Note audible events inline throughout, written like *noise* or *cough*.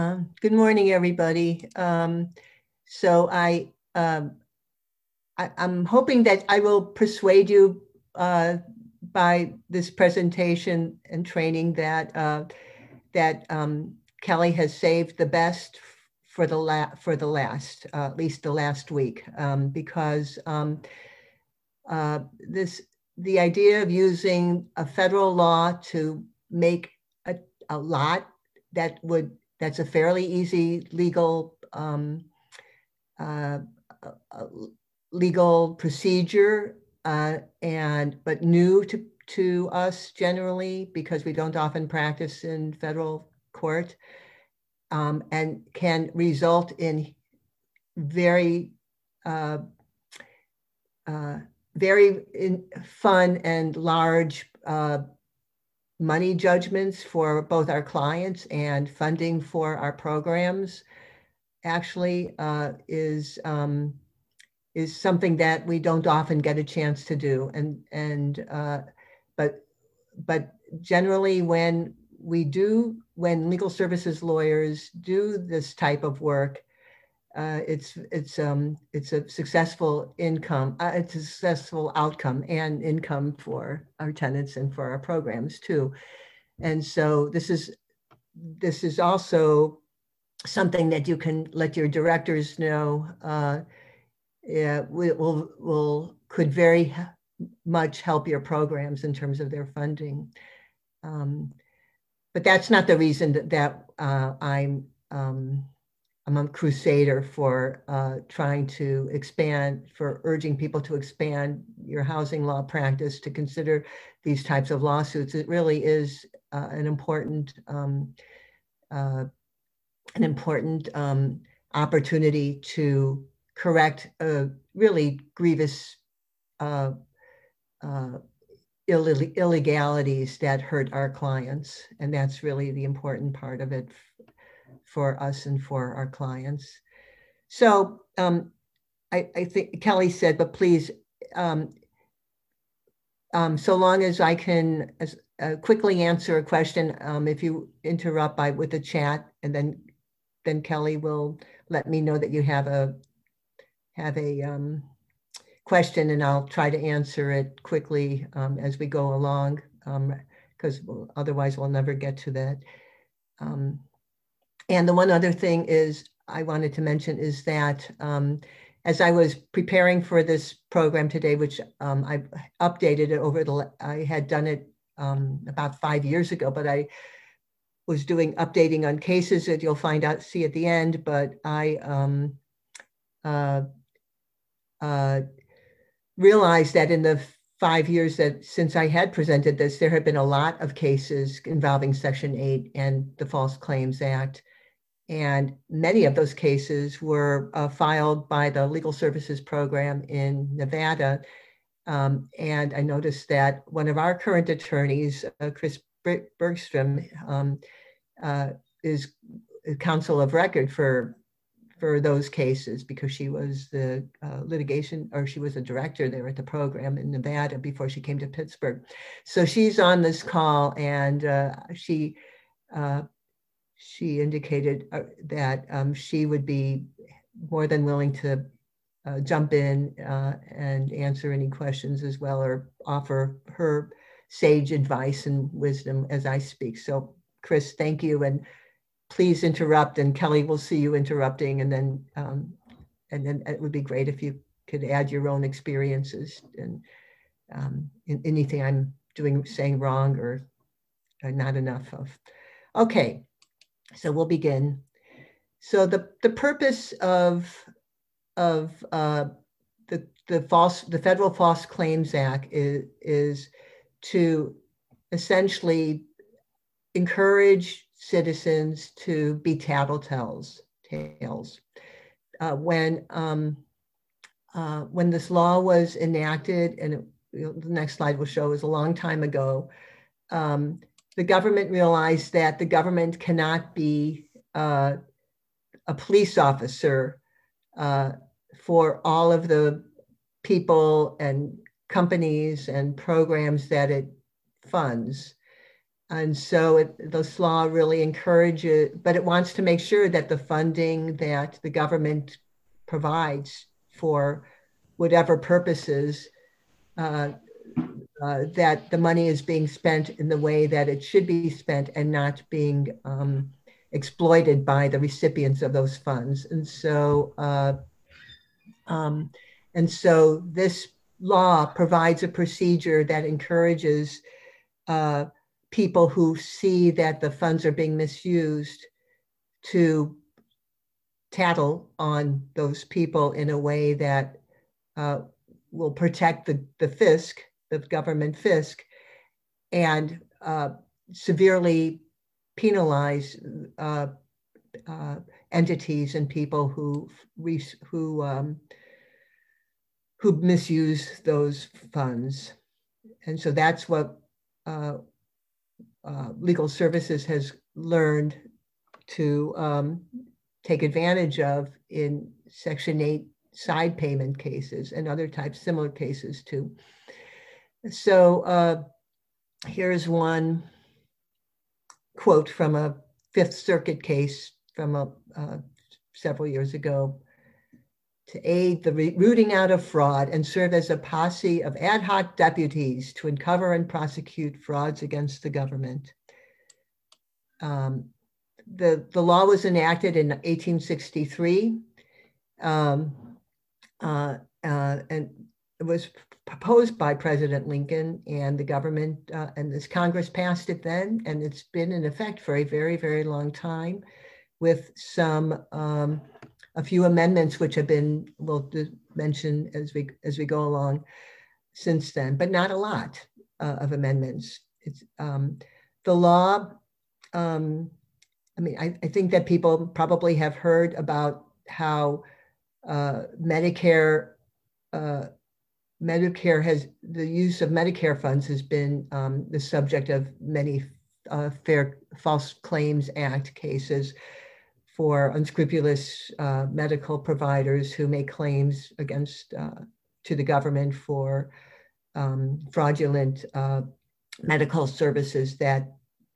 Um, good morning, everybody. Um, so I, um, I, am hoping that I will persuade you uh, by this presentation and training that uh, that um, Kelly has saved the best for the la- for the last, uh, at least the last week, um, because um, uh, this the idea of using a federal law to make a, a lot that would that's a fairly easy legal um, uh, uh, legal procedure uh, and but new to to us generally because we don't often practice in federal court um, and can result in very uh, uh, very in, fun and large uh, money judgments for both our clients and funding for our programs actually uh, is um, is something that we don't often get a chance to do. And and uh, but but generally when we do when legal services lawyers do this type of work uh, it's it's um it's a successful income uh, it's a successful outcome and income for our tenants and for our programs too. And so this is this is also something that you can let your directors know uh, yeah, will will could very much help your programs in terms of their funding. Um, but that's not the reason that, that uh, I'm um, I'm a crusader for uh, trying to expand, for urging people to expand your housing law practice to consider these types of lawsuits. It really is uh, an important, um, uh, an important um, opportunity to correct really grievous uh, uh, Ill illegalities that hurt our clients. And that's really the important part of it for us and for our clients. So um, I, I, think Kelly said, but please, um, um, so long as I can as, uh, quickly answer a question, um, if you interrupt by with the chat, and then then Kelly will let me know that you have a have a um, question, and I'll try to answer it quickly um, as we go along, because otherwise we'll never get to that. And the one other thing is I wanted to mention is that um, as I was preparing for this program today, which um, I updated it over the, I had done it um, about five years ago, but I was doing updating on cases that you'll find out, see at the end, but I um, uh, uh, realized that in the five years that since I had presented this, there had been a lot of cases involving Section 8 and the False Claims Act. And many of those cases were uh, filed by the Legal Services Program in Nevada. Um, and I noticed that one of our current attorneys, uh, Chris Bergstrom, um, uh, is counsel of record for for those cases because she was the uh, litigation or she was a director there at the program in Nevada before she came to Pittsburgh. So she's on this call and uh, she uh, she indicated uh, that um, she would be more than willing to uh, jump in uh, and answer any questions as well or offer her sage advice and wisdom as I speak. So Chris, thank you. And please interrupt and Kelly will see you interrupting and then um, and then it would be great if you could add your own experiences and um, in anything I'm doing, saying wrong or, or not enough of. Okay, so we'll begin. So the, the purpose of, of uh, the, the, false, the Federal False Claims Act is, is to essentially encourage citizens to be tattletales. Tales. Uh, when um, uh, when this law was enacted, and it, the next slide will show is a long time ago, um, the government realized that the government cannot be uh, a police officer uh, for all of the people and companies and programs that it funds. and so it, this law really encourages, but it wants to make sure that the funding that the government provides for whatever purposes, uh, uh, that the money is being spent in the way that it should be spent and not being um, exploited by the recipients of those funds. And so, uh, um, and so this law provides a procedure that encourages uh, people who see that the funds are being misused to tattle on those people in a way that uh, will protect the, the fisc, the government fisc, and uh, severely penalize uh, uh entities and people who who um, who misuse those funds, and so that's what uh, uh, legal services has learned to um, take advantage of in Section 8 side payment cases and other types, similar cases too. So uh, here's one quote from a Fifth Circuit case from a, uh, several years ago to aid the rooting out of fraud and serve as a posse of ad hoc deputies to uncover and prosecute frauds against the government. Um, the, the law was enacted in 1863 um, uh, uh, and it was proposed by President Lincoln and the government uh, and this Congress passed it then and it's been in effect for a very, very long time with some um, a few amendments which have been we'll mention as we as we go along since then, but not a lot uh, of amendments. It's um, the law. Um, I mean, I, I, think that people probably have heard about how uh, Medicare uh, Medicare has the use of Medicare funds has been um, the subject of many uh, Fair False Claims Act cases for unscrupulous uh, medical providers who make claims against uh, to the government for um, fraudulent uh, medical services that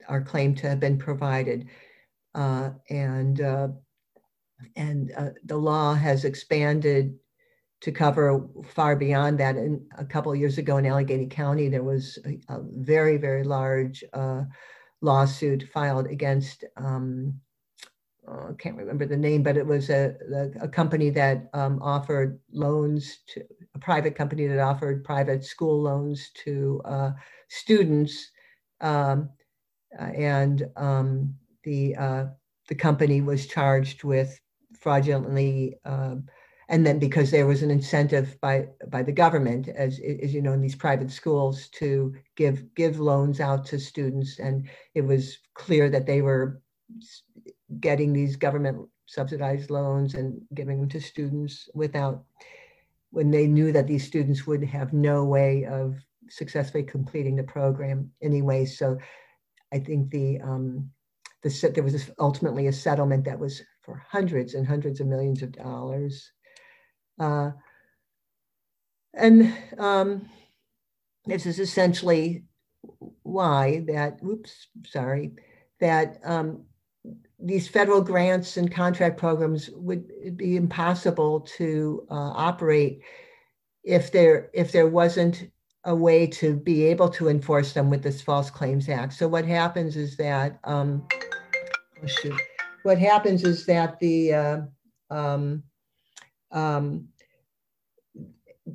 are claimed to have been provided. Uh, and uh, and the law has expanded to cover far beyond that. And a couple years ago in Allegheny County, there was a, a very, very large lawsuit filed against um, uh, I can't remember the name, but it was a, a, a company that um, offered loans to a private company that offered private school loans to uh, students. Um, uh, and um, the, uh, the company was charged with fraudulently, um, and then because there was an incentive by, by the government, as, as you know, in these private schools to give, give loans out to students. And it was clear that they were getting these government subsidized loans and giving them to students without when they knew that these students would have no way of successfully completing the program anyway. So I think the um, the there was ultimately a settlement that was for hundreds and hundreds of millions of dollars. Uh, and um, this is essentially why that, oops, sorry, that um, these federal grants and contract programs would be impossible to uh, operate if there if there wasn't a way to be able to enforce them with this False Claims Act. So what happens is that um, oh shoot, what happens is that the uh, um, um,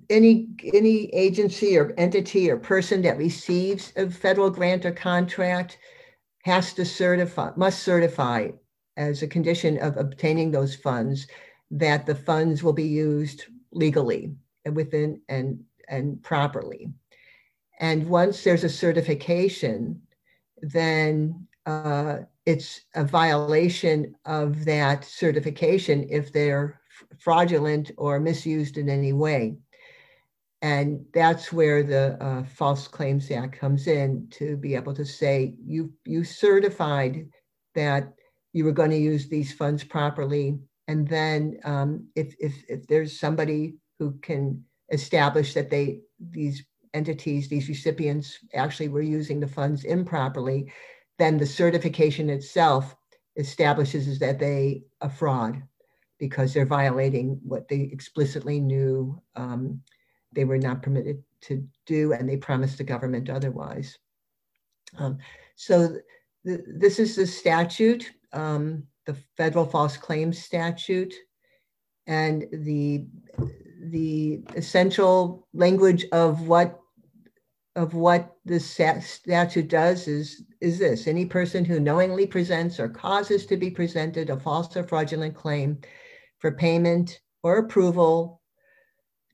any any agency or entity or person that receives a federal grant or contract has to certify, must certify as a condition of obtaining those funds that the funds will be used legally and within and and properly. And once there's a certification, then uh, it's a violation of that certification if they're fraudulent or misused in any way. And that's where the uh, False Claims Act comes in to be able to say you you certified that you were going to use these funds properly, and then um, if, if if there's somebody who can establish that they these entities, these recipients actually were using the funds improperly, then the certification itself establishes that they a fraud because they're violating what they explicitly knew um, they were not permitted to do and they promised the government otherwise. Um, so th this is the statute, um, the federal false claims statute, and the the essential language of what of what this statute does is is this any person who knowingly presents or causes to be presented a false or fraudulent claim for payment or approval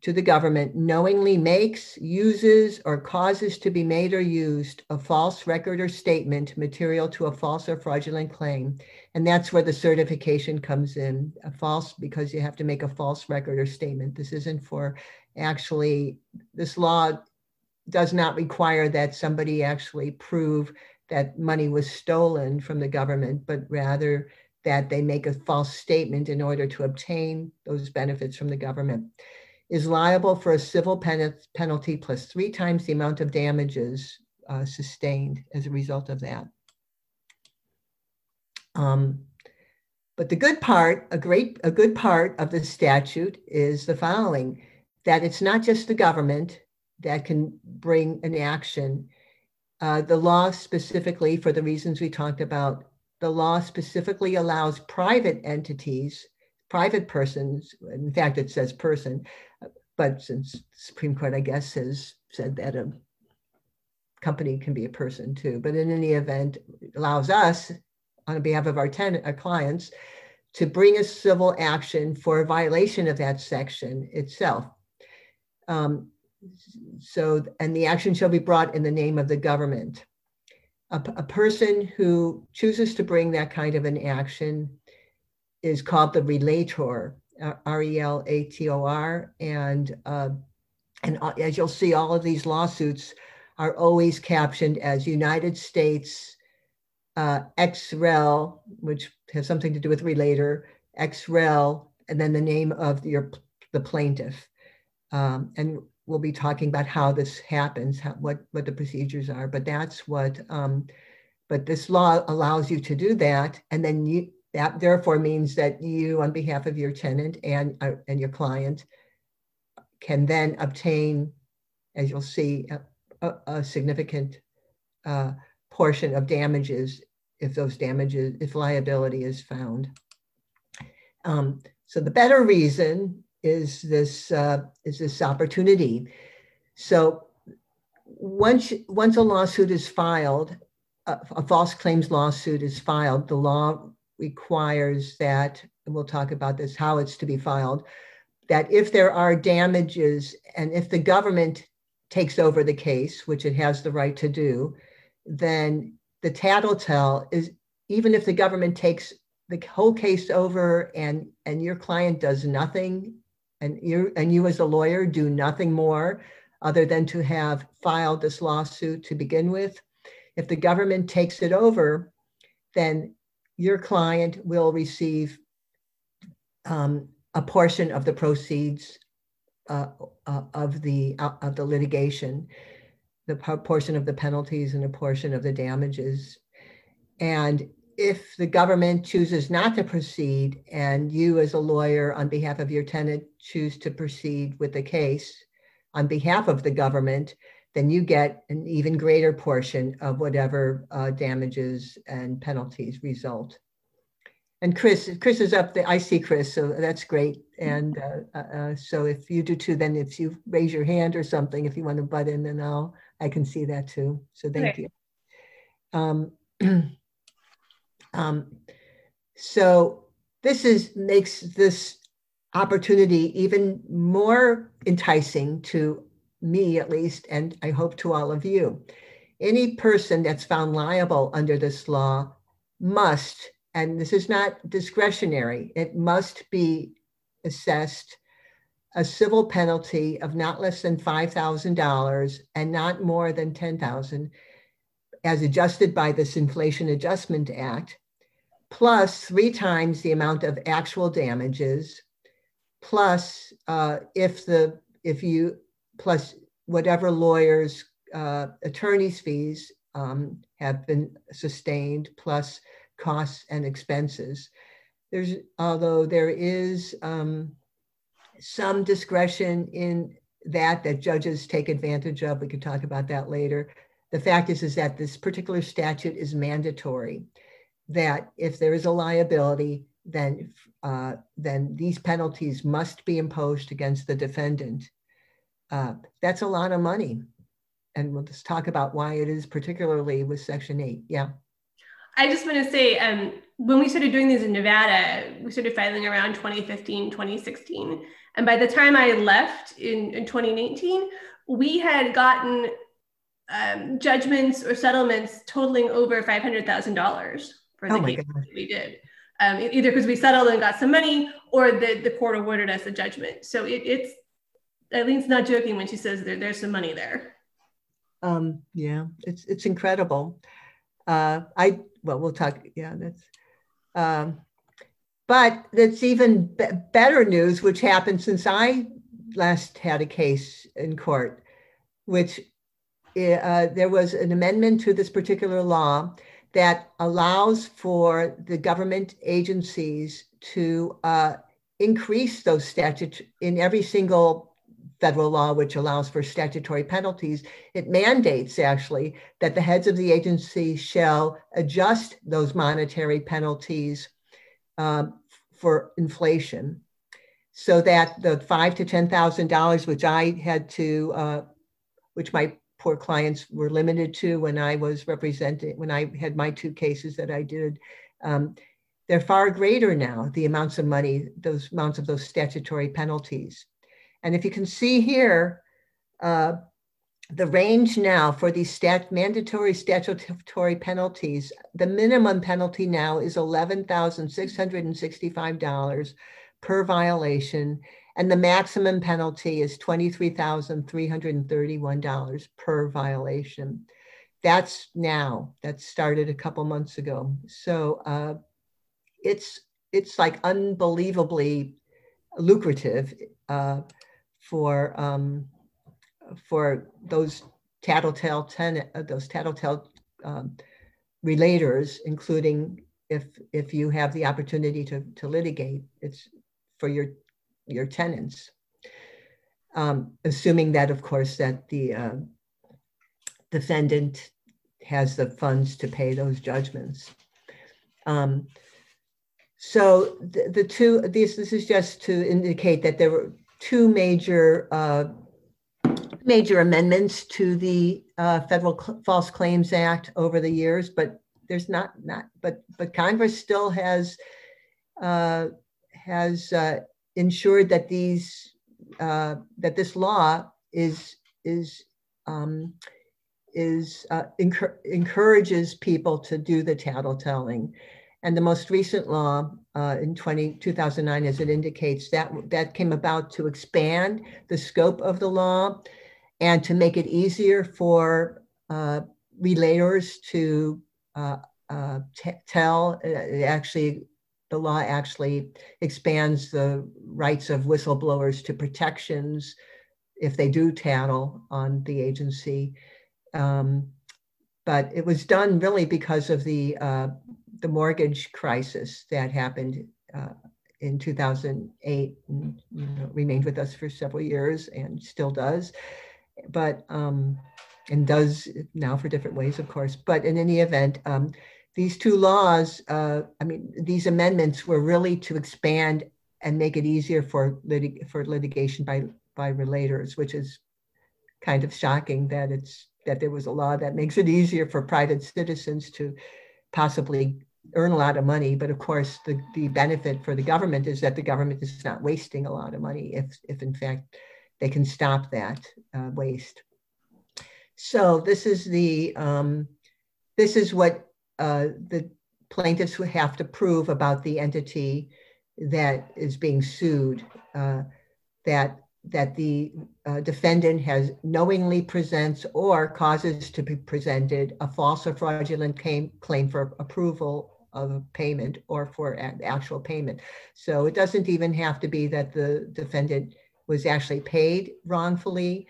to the government knowingly makes, uses, or causes to be made or used a false record or statement material to a false or fraudulent claim. And that's where the certification comes in a false, because you have to make a false record or statement. This isn't for actually, this law does not require that somebody actually prove that money was stolen from the government, but rather that they make a false statement in order to obtain those benefits from the government is liable for a civil pen penalty plus three times the amount of damages uh, sustained as a result of that. Um, but the good part, a great, a good part of the statute is the following: that it's not just the government that can bring an action. Uh, the law specifically, for the reasons we talked about, the law specifically allows private entities, private persons. In fact, it says person but since the Supreme Court, I guess, has said that a company can be a person too, but in any event, allows us on behalf of our tenant, our clients, to bring a civil action for a violation of that section itself. Um, so, and the action shall be brought in the name of the government. A, a person who chooses to bring that kind of an action is called the relator. R E L A T O R, and uh, and uh, as you'll see, all of these lawsuits are always captioned as United States uh, ex rel, which has something to do with relator, ex rel, and then the name of your the plaintiff. Um, and we'll be talking about how this happens, how, what what the procedures are. But that's what. Um, but this law allows you to do that, and then you that therefore means that you, on behalf of your tenant and, uh, and your client, can then obtain, as you'll see, a, a significant uh, portion of damages if those damages, if liability is found. Um, so the better reason is this uh, is this opportunity. So once once a lawsuit is filed, a, a false claims lawsuit is filed, the law requires that, and we'll talk about this, how it's to be filed, that if there are damages and if the government takes over the case, which it has the right to do, then the tattletale is even if the government takes the whole case over and and your client does nothing and you and you as a lawyer do nothing more other than to have filed this lawsuit to begin with if the government takes it over then your client will receive um, a portion of the proceeds uh, uh, of the uh, of the litigation, the portion of the penalties and a portion of the damages. And if the government chooses not to proceed, and you as a lawyer on behalf of your tenant choose to proceed with the case on behalf of the government, then you get an even greater portion of whatever uh, damages and penalties result. And Chris, Chris is up there. I see Chris, so that's great. And uh, uh, uh, so if you do too, then if you raise your hand or something, if you want to butt in, then I'll I can see that too. So thank okay. you. Um, *clears throat* um, so this is makes this opportunity even more enticing to me at least, and I hope to all of you. Any person that's found liable under this law must, and this is not discretionary, it must be assessed a civil penalty of not less than $5,000 and not more than 10,000 as adjusted by this Inflation Adjustment Act, plus three times the amount of actual damages, plus uh, if the if you plus whatever lawyers' uh, attorney's fees um, have been sustained, plus costs and expenses. There's, although there is um, some discretion in that that judges take advantage of. We could talk about that later. The fact is, is that this particular statute is mandatory. That if there is a liability, then uh, then these penalties must be imposed against the defendant. Uh, that's a lot of money, and we'll just talk about why it is particularly with Section Eight. Yeah. I just want to say, um, when we started doing these in Nevada, we started filing around 2015, 2016. And by the time I left in, in 2019, we had gotten um, judgments or settlements totaling over $500,000 for the oh we did. Um, either because we settled and got some money or the, the court awarded us a judgment. So it, it's, Eileen's not joking when she says there, there's some money there. Um, yeah, it's, it's incredible. Uh, I, well, we'll talk, yeah, that's, um, but that's even be- better news, which happened since I last had a case in court, which uh, there was an amendment to this particular law that allows for the government agencies to uh, increase those statutes in every single federal law, which allows for statutory penalties. It mandates actually that the heads of the agency shall adjust those monetary penalties um, for inflation so that the five to ten thousand dollars which i had to uh, which my poor clients were limited to when i was representing when i had my two cases that i did. Um, they're far greater now the amounts of money those amounts of those statutory penalties. And if you can see here uh, the range now for these stat mandatory statutory penalties, the minimum penalty now is $11,665 per violation, and the maximum penalty is $23,331 per violation. That's now, that started a couple months ago. So uh, it's, it's like unbelievably lucrative uh, for um, for those tattletale ten, uh, those tattletale um, relators, including if if you have the opportunity to to litigate, it's for your your tenants. Um, assuming that, of course, that the uh, defendant has the funds to pay those judgments. Um, so the, the two, this, this is just to indicate that there were two major uh, major amendments to the uh, Federal Cl- False Claims Act over the years, but there's not not but but Congress still has uh, has uh, ensured that these uh, that this law is is um, is uh, encourages people to do the tattletelling. And the most recent law uh, in 20, 2009, as it indicates, that, that came about to expand the scope of the law and to make it easier for uh, to uh, uh, t- tell. Uh, actually, the law actually expands the rights of whistleblowers to protections if they do tattle on the agency. Um, but it was done really because of the uh, the mortgage crisis that happened uh, in 2008 and you know, remained with us for several years and still does but um, and does now for different ways, of course. But in any event, um, these two laws, uh, I mean, these amendments were really to expand and make it easier for litig- for litigation by by relators, which is kind of shocking that it's that there was a law that makes it easier for private citizens to possibly earn a lot of money. But of course, the, the benefit for the government is that the government is not wasting a lot of money if, if in fact they can stop that uh, waste. So this is the um, this is what uh, the plaintiffs would have to prove about the entity that is being sued. Uh, that that the uh, defendant has knowingly presents or causes to be presented a false or fraudulent claim, claim for approval of payment or for actual payment. So it doesn't even have to be that the defendant was actually paid wrongfully,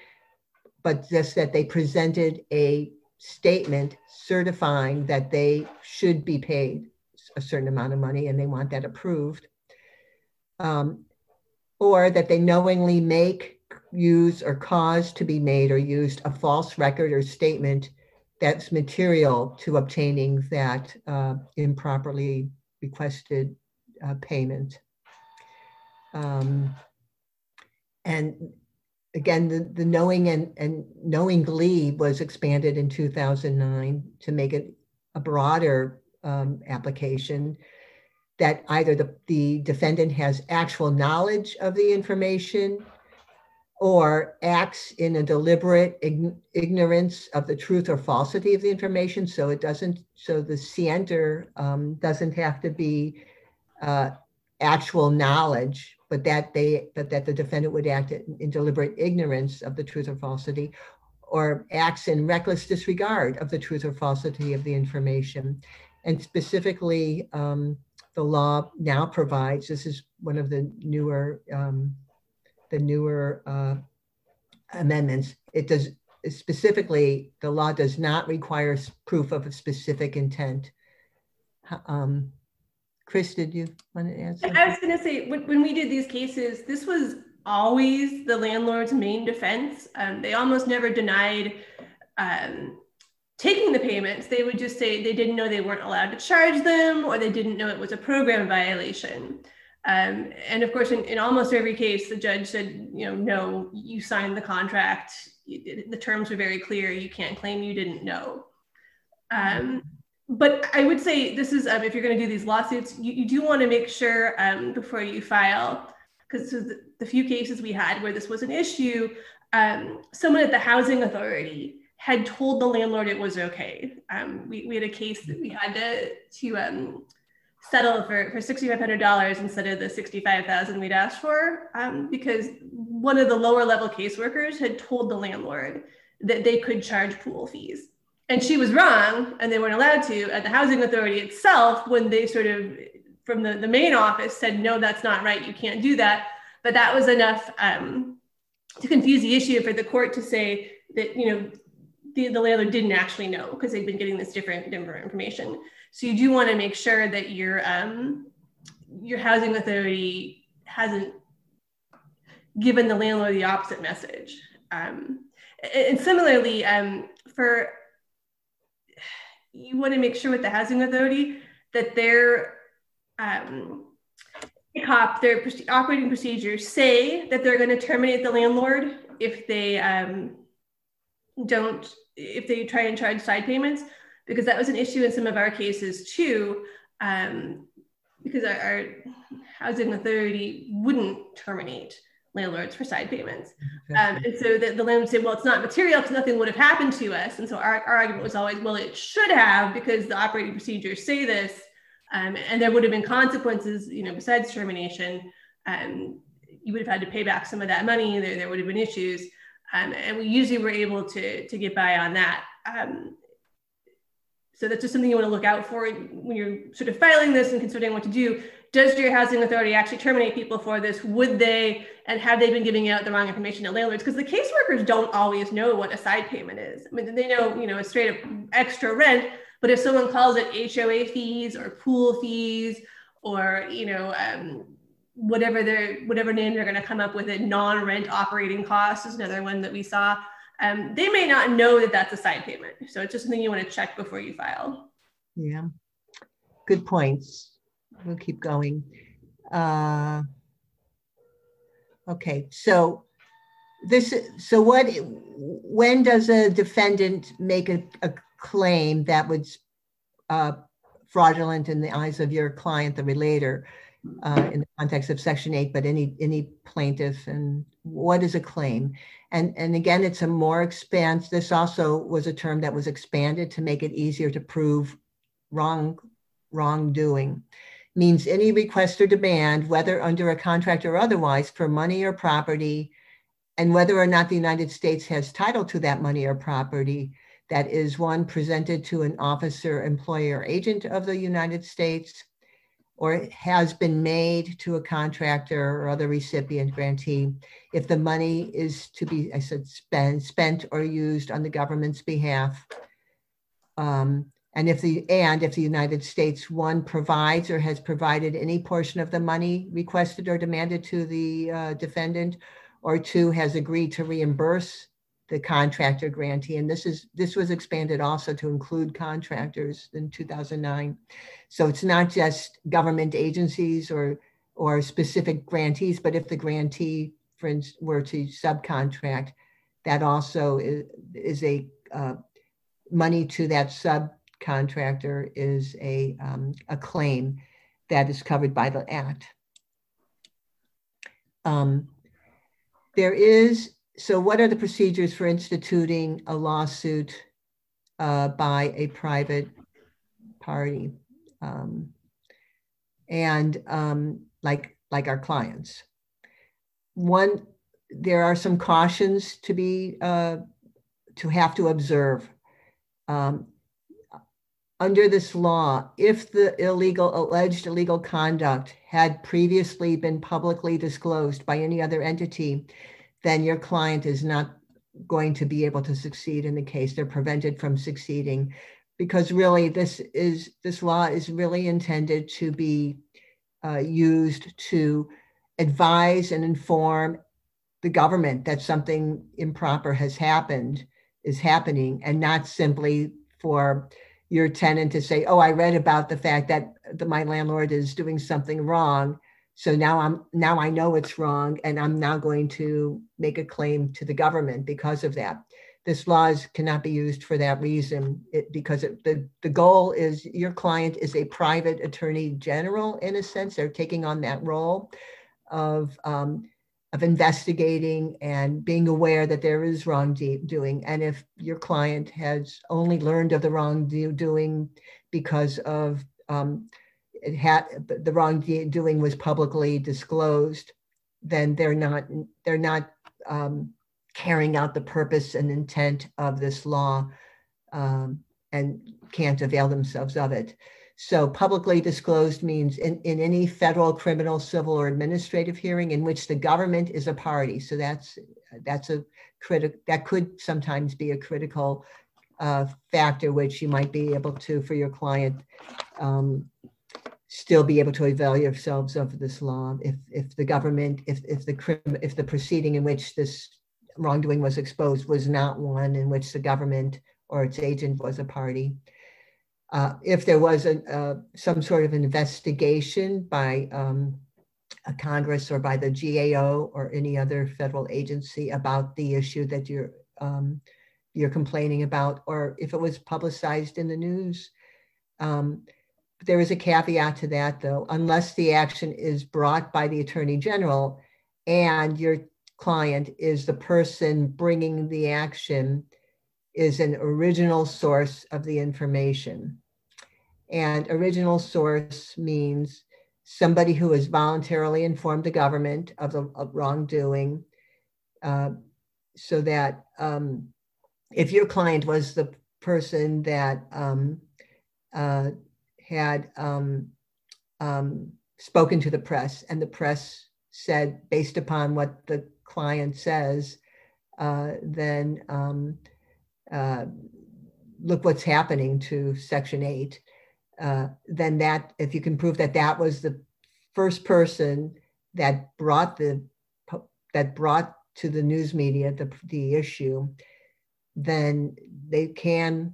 but just that they presented a statement certifying that they should be paid a certain amount of money and they want that approved. Um, or that they knowingly make, use, or cause to be made or used a false record or statement that's material to obtaining that uh, improperly requested uh, payment. Um, and again, the, the knowing and, and glee was expanded in 2009 to make it a broader um, application that either the, the defendant has actual knowledge of the information or acts in a deliberate ign- ignorance of the truth or falsity of the information. So it doesn't, so the scienter um, doesn't have to be uh, actual knowledge, but that they, but that the defendant would act in, deliberate ignorance of the truth or falsity, or acts in reckless disregard of the truth or falsity of the information. And specifically, um, the law now provides, this is one of the newer um, the newer uh, amendments, it does specifically, the law does not require proof of a specific intent. Um, Chris, did you want to answer? I was going to say, when, when we did these cases, this was always the landlord's main defense. Um, they almost never denied um, taking the payments. They would just say they didn't know they weren't allowed to charge them or they didn't know it was a program violation. Um, and of course, in, in, almost every case, the judge said, you know, no, you signed the contract. The terms were very clear. You can't claim you didn't know. Um, but I would say this is, um, if you're going to do these lawsuits, you, you do want to make sure um, before you file, because the, the, few cases we had where this was an issue, um, someone at the housing authority had told the landlord it was okay. Um, we, we had a case that we had to, to settle for, for $6,500 instead of the 65,000 we'd asked for um, because one of the lower level caseworkers had told the landlord that they could charge pool fees. And she was wrong, and they weren't allowed to at the housing authority itself when they sort of, from the, the main office, said, no, that's not right, you can't do that. But that was enough um, to confuse the issue for the court to say that, you know, the, the landlord didn't actually know because they'd been getting this different, different information. So you do want to make sure that your um, your housing authority hasn't given the landlord the opposite message. Um, and similarly, um, for you want to make sure with the housing authority that their um, COP, their operating procedures say that they're going to terminate the landlord if they um, don't, if they try and charge side payments because that was an issue in some of our cases too, um, because our, our, housing authority wouldn't terminate landlords for side payments. Um, and so the, the landlord said, well, it's not material because nothing would have happened to us. And so our, our argument was always, well, it should have because the operating procedures say this. Um, and there would have been consequences, you know, besides termination. Um, you would have had to pay back some of that money. There, there would have been issues. Um, and we usually were able to, to get by on that. Um, so that's just something you want to look out for when you're sort of filing this and considering what to do. Does your housing authority actually terminate people for this? Would they, and have they been giving out the wrong information to landlords? Because the caseworkers don't always know what a side payment is. I mean, they know, you know, a straight up extra rent, but if someone calls it HOA fees or pool fees or, you know, um, whatever their whatever name they're going to come up with it, non-rent operating costs is another one that we saw um, they may not know that that's a side payment. So it's just something you want to check before you file. Yeah, good points. We'll keep going. Uh, okay, so this, so what, when does a defendant make a, a claim that was uh, fraudulent in the eyes of your client, the relator? uh, in the context of Section 8, but any any plaintiff and what is a claim? And, and again, it's a more expansive, this also was a term that was expanded to make it easier to prove wrong wrongdoing. Means any request or demand, whether under a contract or otherwise, for money or property, and whether or not the United States has title to that money or property, that is one presented to an officer, employer, or agent of the United States, or has been made to a contractor or other recipient grantee if the money is to be, I said, spent, spent or used on the government's behalf. Um, and if the and if the United States one provides or has provided any portion of the money requested or demanded to the uh, defendant, or two has agreed to reimburse the contractor grantee, and this is this was expanded also to include contractors in 2009. So it's not just government agencies or or specific grantees, but if the grantee, for instance, were to subcontract, that also is, is a uh, money to that subcontractor is a um, a claim that is covered by the act. Um, there is so what are the procedures for instituting a lawsuit uh, by a private party? Um, and um, like like our clients. One there are some cautions to be uh, to have to observe. Um, under this law if the illegal alleged illegal conduct had previously been publicly disclosed by any other entity then your client is not going to be able to succeed in the case. They're prevented from succeeding because really this is this law is really intended to be uh, used to advise and inform the government that something improper has happened is happening and not simply for your tenant to say oh i read about the fact that the, my landlord is doing something wrong. So now i'm now i know it's wrong and i'm now going to make a claim to the government because of that. This laws cannot be used for that reason. It, because it, the, the goal is your client is a private attorney general in a sense. They're taking on that role of um, of investigating and being aware that there is wrongdoing and if your client has only learned of the wrongdoing because of um, it had the wrongdoing was publicly disclosed, then they're not they're not um, carrying out the purpose and intent of this law um, and can't avail themselves of it. So publicly disclosed means in, in any federal, criminal, civil, or administrative hearing in which the government is a party. So that's that's a critic that could sometimes be a critical uh, factor which you might be able to for your client um, still be able to avail yourselves of this law if if the government if if the crim if the proceeding in which this wrongdoing was exposed was not one in which the government or its agent was a party. Uh, if there was uh, some sort of investigation by um, a Congress or by the GAO or any other federal agency about the issue that you're um, you're complaining about, or if it was publicized in the news, um, there is a caveat to that, though, unless the action is brought by the attorney general and your client is the person bringing the action is an original source of the information. And original source means somebody who has voluntarily informed the government of the of wrongdoing uh, so that um, if your client was the person that um, uh, had um, um, spoken to the press, and the press said, based upon what the client says, uh, then um, uh, look what's happening to Section 8. Uh, then that, if you can prove that that was the first person that brought the that brought to the news media the, the issue, then they can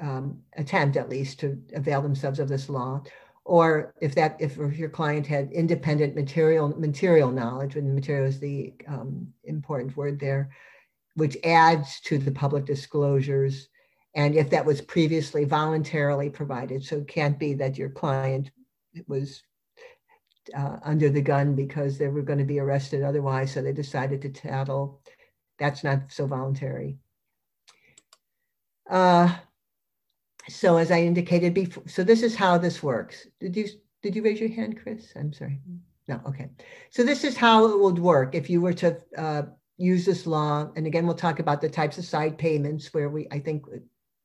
um, attempt at least to avail themselves of this law. Or if that if if your client had independent material material knowledge and material is the um, important word there which adds to the public disclosures and if that was previously voluntarily provided so it can't be that your client was uh, under the gun because they were going to be arrested otherwise so they decided to tattle that's not so voluntary uh, so as I indicated before, so this is how this works. Did you did you raise your hand, Chris? I'm sorry. No, okay. So this is how it would work if you were to uh, use this law. And again, we'll talk about the types of side payments where we, I think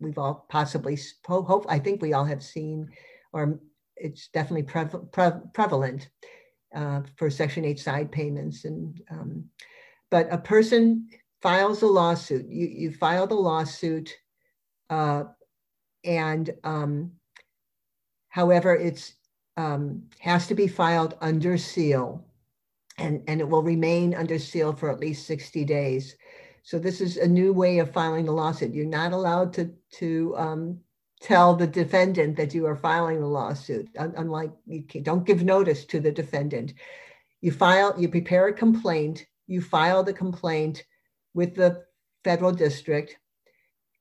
we've all possibly hope, I think we all have seen or it's definitely pre- pre- prevalent uh, for Section 8 side payments. And um, but a person files a lawsuit. You you filed a lawsuit, uh, and um, however, it's um, has to be filed under seal, and and it will remain under seal for at least 60 days. So this is a new way of filing the lawsuit. You're not allowed to to um, tell the defendant that you are filing the lawsuit. Unlike you don't give notice to the defendant. You file, you prepare a complaint, you file the complaint with the federal district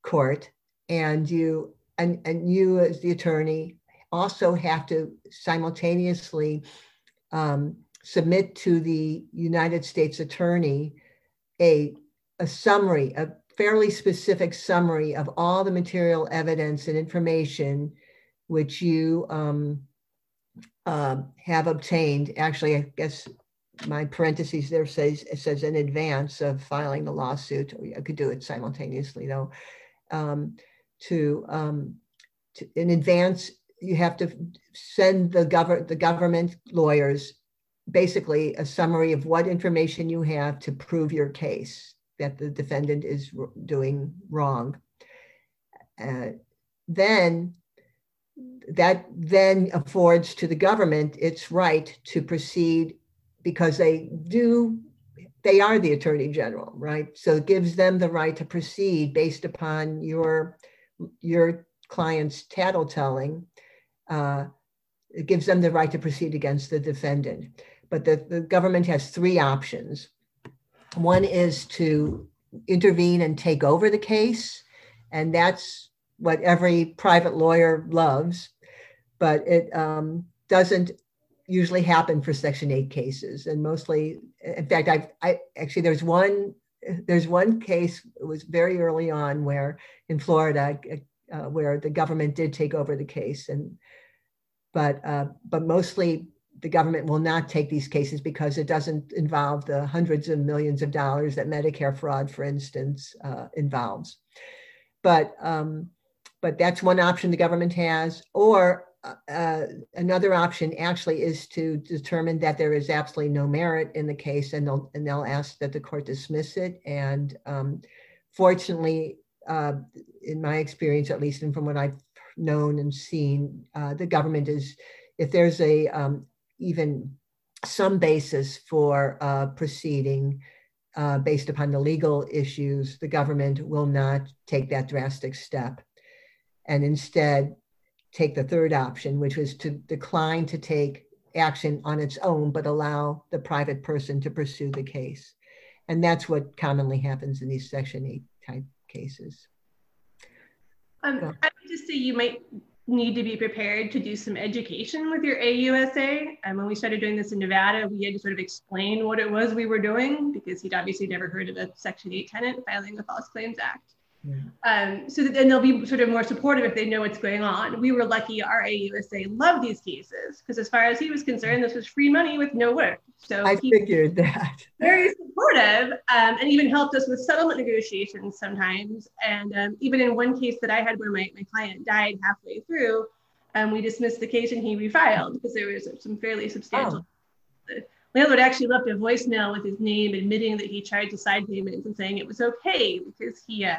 court, and you and, and you as the attorney also have to simultaneously um, submit to the United States attorney a, a summary, a fairly specific summary of all the material evidence and information which you um, uh, have obtained. Actually, I guess my parentheses there says it says in advance of filing the lawsuit. I could do it simultaneously though. Um, to, um, to, in advance, you have to send the government the government lawyers basically a summary of what information you have to prove your case that the defendant is doing wrong. Uh, then that then affords to the government its right to proceed because they do they are the attorney general right? So it gives them the right to proceed based upon your your client's tattletelling uh, it gives them the right to proceed against the defendant. But the, the government has three options one is to intervene and take over the case, and that's what every private lawyer loves, but it um, doesn't usually happen for Section 8 cases. And mostly, in fact, I, I actually, there's one. There's one case, it was very early on where in Florida, uh, where the government did take over the case. And but uh, but mostly the government will not take these cases because it doesn't involve the hundreds of millions of dollars that Medicare fraud, for instance, uh, involves. But um, but that's one option the government has. Or uh, uh, another option actually is to determine that there is absolutely no merit in the case, and they'll and they'll ask that the court dismiss it. And um, fortunately, uh, in my experience, at least, and from what I've known and seen, uh, the government is if there's a um, even some basis for uh, proceeding uh, based upon the legal issues, the government will not take that drastic step and instead take the third option, which was to decline to take action on its own, but allow the private person to pursue the case. And that's what commonly happens in these Section 8 type cases. Um, so. I would just say you might need to be prepared to do some education with your AUSA. And when we started doing this in Nevada, we had to sort of explain what it was we were doing because he'd obviously never heard of a Section 8 tenant filing the False Claims Act. Yeah. Um, so that then they'll be sort of more supportive if they know what's going on. We were lucky our AUSA loved these cases because as far as he was concerned, this was free money with no work. So I figured that. *laughs* Very supportive um, and even helped us with settlement negotiations sometimes. And um, even in one case that I had where my, my client died halfway through, um, we dismissed the case and he refiled because there was some fairly substantial. Oh. Landlord actually left a voicemail with his name admitting that he tried to side payments and saying it was okay because he uh,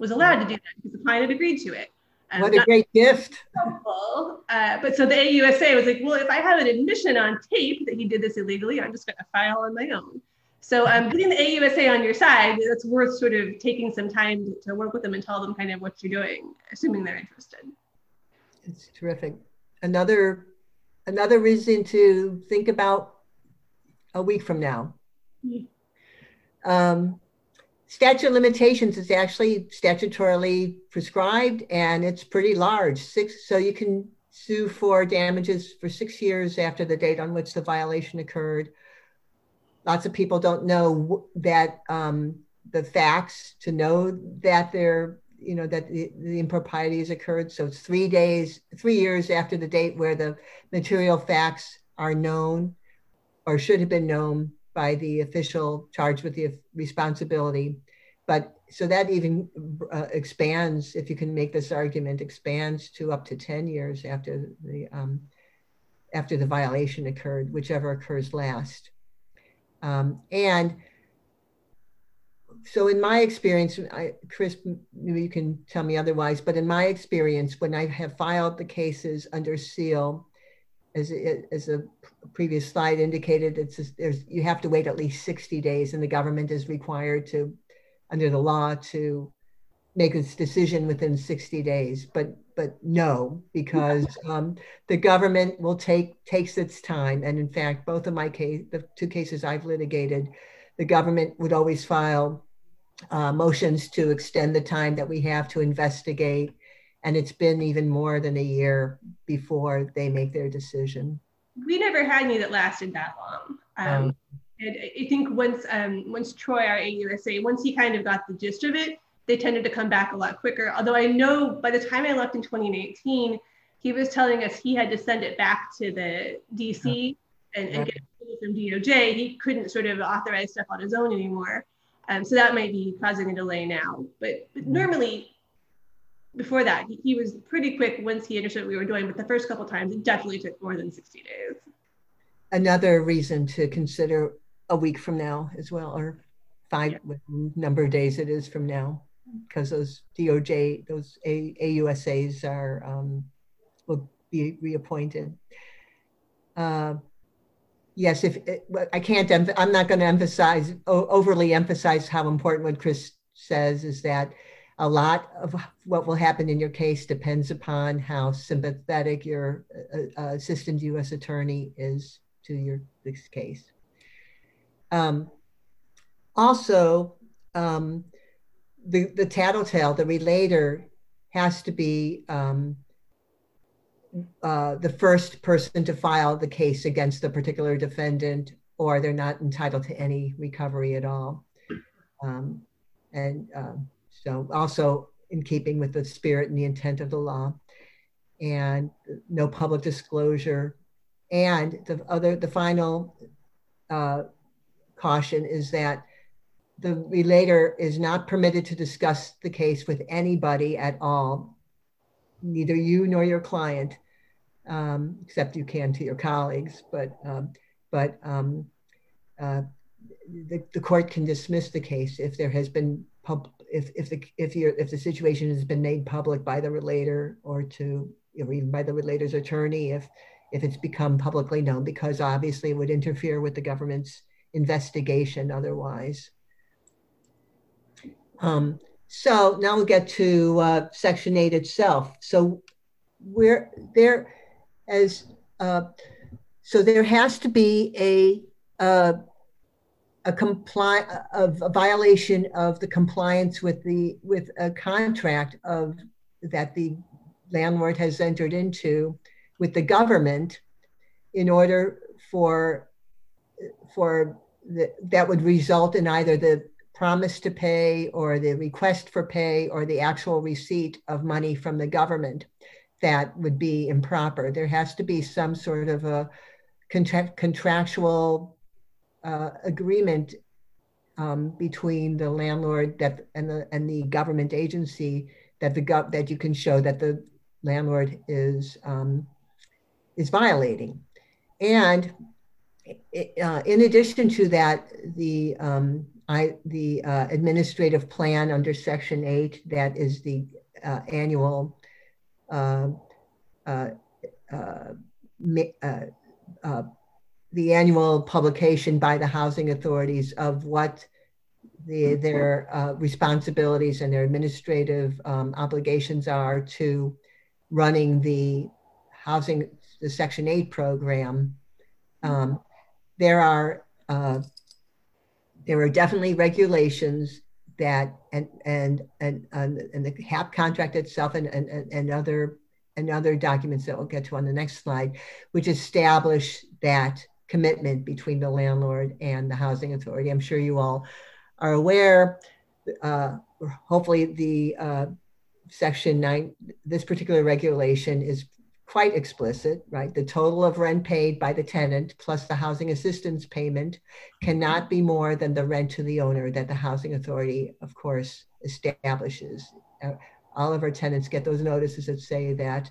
was allowed to do that because the client had agreed to it. Um, what a great gift. Helpful. Uh, but so the AUSA was like, well, if I have an admission on tape that he did this illegally, I'm just going to file on my own. So um, getting the AUSA on your side, that's worth sort of taking some time to work with them and tell them kind of what you're doing, assuming they're interested. It's terrific. Another another reason to think about a week from now. Mm-hmm. Um, statute of limitations is actually statutorily prescribed and it's pretty large. Six so you can sue for damages for six years after the date on which the violation occurred. Lots of people don't know that um, the facts to know that they're you know that the, the impropriety has occurred. So it's three days three years after the date where the material facts are known or should have been known by the official charged with the responsibility. But so that even uh, expands, if you can make this argument, expands to up to 10 years after the um, after the violation occurred, whichever occurs last. Um, and so in my experience, I, Chris, maybe you can tell me otherwise, but in my experience, when I have filed the cases under seal, as, as a previous slide indicated, it's just, there's, you have to wait at least 60 days and the government is required to, under the law, to make its decision within 60 days. But but no, because um, the government will take takes its time. And in fact, both of my case, the two cases I've litigated, the government would always file uh, motions to extend the time that we have to investigate. And it's been even more than a year before they make their decision. We never had any that lasted that long. Um, um, and I think once um, once Troy, our AUSA, once he kind of got the gist of it, they tended to come back a lot quicker. Although I know by the time I left in 2018, he was telling us he had to send it back to the DC and, and get it from DOJ. He couldn't sort of authorize stuff on his own anymore. Um, so that might be causing a delay now. But, but mm-hmm. normally, before that, he, he, was pretty quick once he understood what we were doing. But the first couple times, it definitely took more than 60 days. Another reason to consider a week from now as well, or five yeah. number of days it is from now because those DOJ, those A, AUSAs are um, will be reappointed. Uh, yes, if it, I can't, I'm not going to emphasize overly emphasize how important what Chris says is that a lot of what will happen in your case depends upon how sympathetic your uh, uh assistant U.S. attorney is to your this case. Um, also, um, the, the tattletale, the relator, has to be um, uh, the first person to file the case against the particular defendant, or they're not entitled to any recovery at all. Um, and um, so, also in keeping with the spirit and the intent of the law, and no public disclosure. And the other, the final uh, caution is that the relator is not permitted to discuss the case with anybody at all, neither you nor your client, um, except you can to your colleagues. But um, but um, uh, the, the court can dismiss the case if there has been pub if if the if you if the situation has been made public by the relator or to or even by the relator's attorney if if it's become publicly known because obviously it would interfere with the government's investigation otherwise. Um, so now we'll get to uh, Section 8 itself. So we're there as, uh, so there has to be a, uh, a comply of a violation of the compliance with the with a contract of that the landlord has entered into with the government in order for for the, that would result in either the promise to pay or the request for pay or the actual receipt of money from the government that would be improper. There has to be some sort of a contra- contractual uh, agreement um, between the landlord that and the and the government agency that the gov- that you can show that the landlord is um, is violating, and uh, in addition to that, the um, I, the uh, administrative plan under Section 8, that is the uh, annual uh, uh, uh, the annual publication by the housing authorities of what the, their responsibilities and their administrative um, obligations are to running the housing, the Section 8 program. Um, there are there are definitely regulations that and and and and, the HAP contract itself and, and and other and other documents that we'll get to on the next slide, which establish that commitment between the landlord and the housing authority. I'm sure you all are aware. Uh, hopefully, the uh, section nine, this particular regulation is quite explicit, right? The total of rent paid by the tenant plus the housing assistance payment cannot be more than the rent to the owner that the housing authority, of course, establishes. Uh, all of our tenants get those notices that say that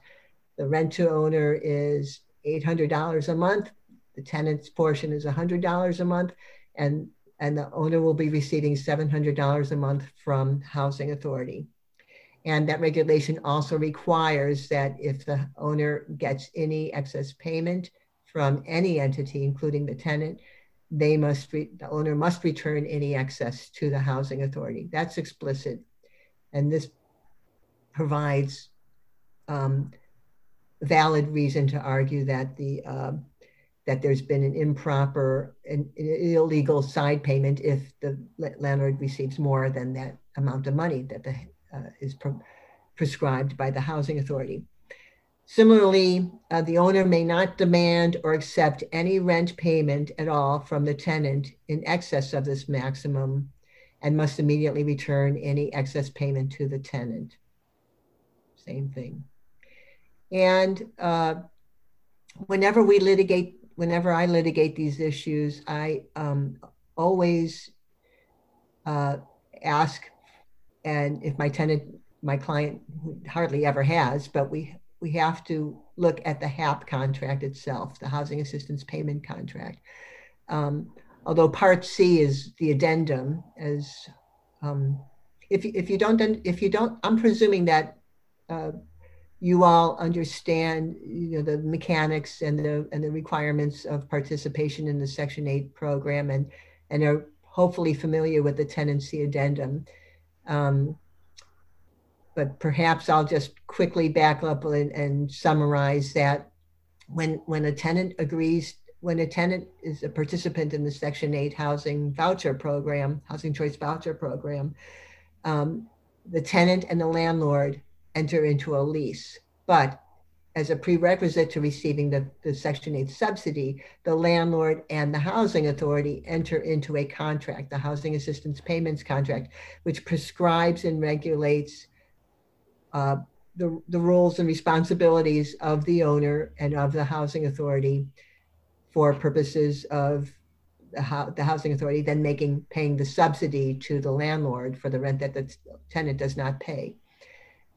the rent to owner is $800 a month. The tenant's portion is $100 a month, and, and the owner will be receiving $700 a month from Housing Authority. And that regulation also requires that if the owner gets any excess payment from any entity, including the tenant, they must re- the owner must return any excess to the housing authority. That's explicit, and this provides um, valid reason to argue that the uh, that there's been an improper and illegal side payment if the landlord receives more than that amount of money that the, uh, is pre- prescribed by the housing authority. Similarly, uh, the owner may not demand or accept any rent payment at all from the tenant in excess of this maximum and must immediately return any excess payment to the tenant. Same thing. And uh, whenever we litigate, whenever I litigate these issues, I um, always uh, ask, and if my tenant, my client hardly ever has, but we we have to look at the HAP contract itself, the Housing Assistance Payment Contract. Um, although Part C is the addendum, as um, if if you don't if you don't, I'm presuming that uh, you all understand you know the mechanics and the and the requirements of participation in the Section 8 program and and are hopefully familiar with the tenancy addendum. Um, but perhaps I'll just quickly back up and, and summarize that when when a tenant agrees when a tenant is a participant in the Section 8 housing voucher program, housing choice voucher program, um, the tenant and the landlord enter into a lease. But as a prerequisite to receiving the, the Section 8 subsidy, the landlord and the housing authority enter into a contract, the Housing Assistance Payments Contract, which prescribes and regulates uh, the, the roles and responsibilities of the owner and of the housing authority for purposes of the, ho- the housing authority then making paying the subsidy to the landlord for the rent that the tenant does not pay.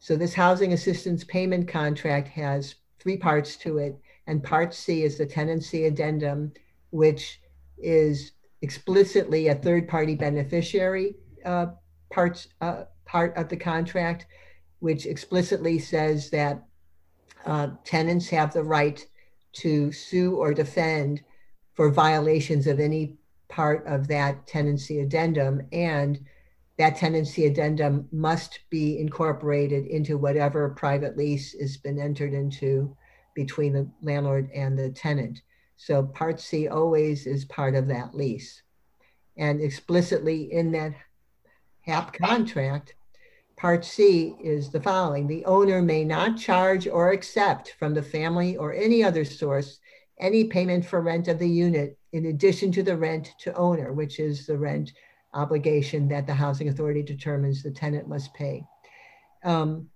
So this housing assistance payment contract has three parts to it, and part C is the tenancy addendum, which is explicitly a third-party beneficiary uh, parts uh, part of the contract which explicitly says that uh, tenants have the right to sue or defend for violations of any part of that tenancy addendum. And that tenancy addendum must be incorporated into whatever private lease has been entered into between the landlord and the tenant. So Part C always is part of that lease. And explicitly in that HAP contract, Part C is the following The owner may not charge or accept from the family or any other source any payment for rent of the unit in addition to the rent to owner, which is the rent obligation that the housing authority determines the tenant must pay. Um,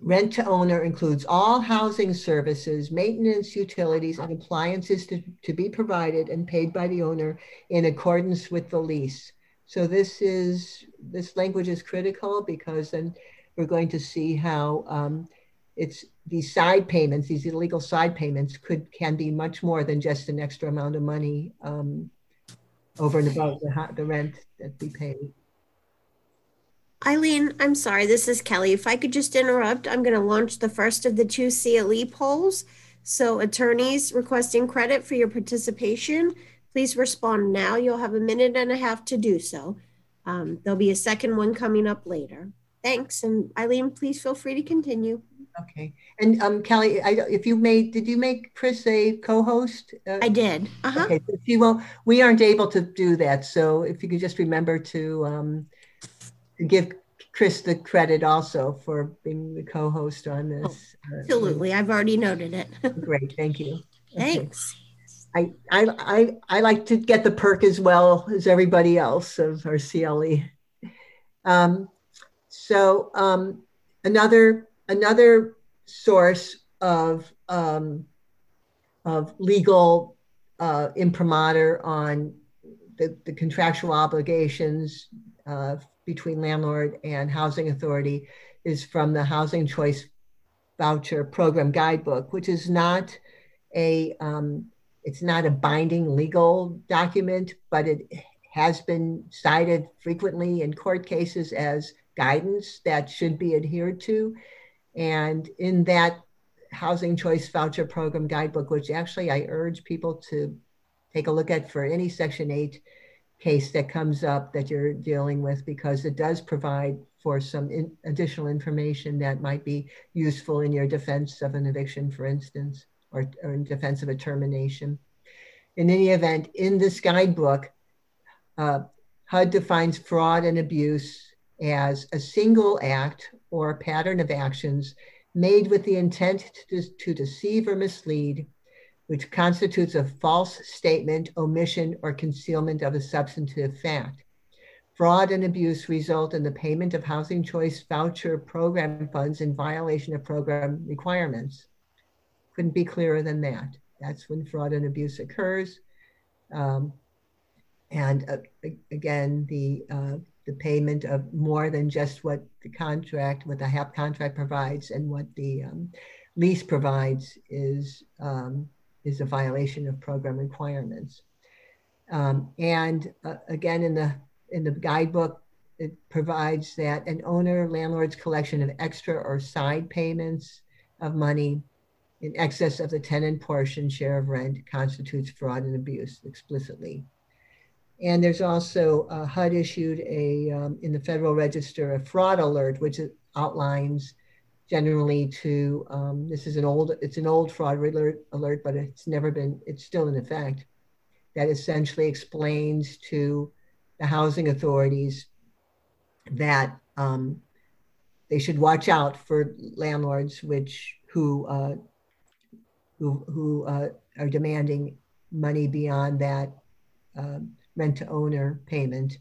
rent to owner includes all housing services, maintenance, utilities, and appliances to, to be provided and paid by the owner in accordance with the lease. So this is this language is critical because then we're going to see how um, it's these side payments, these illegal side payments, could can be much more than just an extra amount of money um, over and above the, the rent that we pay. Eileen, I'm sorry, this is Kelly. If I could just interrupt, I'm going to launch the first of the two CLE polls. So attorneys requesting credit for your participation Please respond now. You'll have a minute and a half to do so. Um, there'll be a second one coming up later. Thanks. And Eileen, please feel free to continue. Okay. And um, Kelly, I, if you made, did you make Chris a co-host? Uh, I did. Uh-huh. Okay. So she won't, we aren't able to do that. So if you could just remember to, um, give Chris the credit also for being the co-host on this. Oh, absolutely. Uh, I've already noted it. *laughs* great. Thank you. Thanks. Okay. I, I, I, I like to get the perk as well as everybody else of our CLE. Um, so um, another another source of um, of legal uh, imprimatur on the, the contractual obligations uh, between landlord and housing authority is from the Housing Choice Voucher Program Guidebook, which is not a um, it's not a binding legal document, but it has been cited frequently in court cases as guidance that should be adhered to. And in that housing choice voucher program guidebook, which actually I urge people to take a look at for any Section 8 case that comes up that you're dealing with, because it does provide for some in additional information that might be useful in your defense of an eviction, for instance, or, or in defense of a termination. In any event, in this guidebook, uh, HUD defines fraud and abuse as a single act or a pattern of actions made with the intent to, to deceive or mislead, which constitutes a false statement, omission, or concealment of a substantive fact. Fraud and abuse result in the payment of housing choice voucher program funds in violation of program requirements. Couldn't be clearer than that. That's when fraud and abuse occurs. Um, and uh, again, the uh, the payment of more than just what the contract, what the HAP contract provides, and what the um, lease provides is um, is a violation of program requirements. Um, and uh, again, in the in the guidebook, it provides that an owner landlord's collection of extra or side payments of money in excess of the tenant portion share of rent constitutes fraud and abuse explicitly. And there's also uh, HUD issued a um, in the Federal Register a fraud alert, which outlines generally to um, this is an old it's an old fraud alert, alert, but it's never been it's still in effect. That essentially explains to the housing authorities that um, they should watch out for landlords which who uh, who who uh, are demanding money beyond that um, rent to owner payment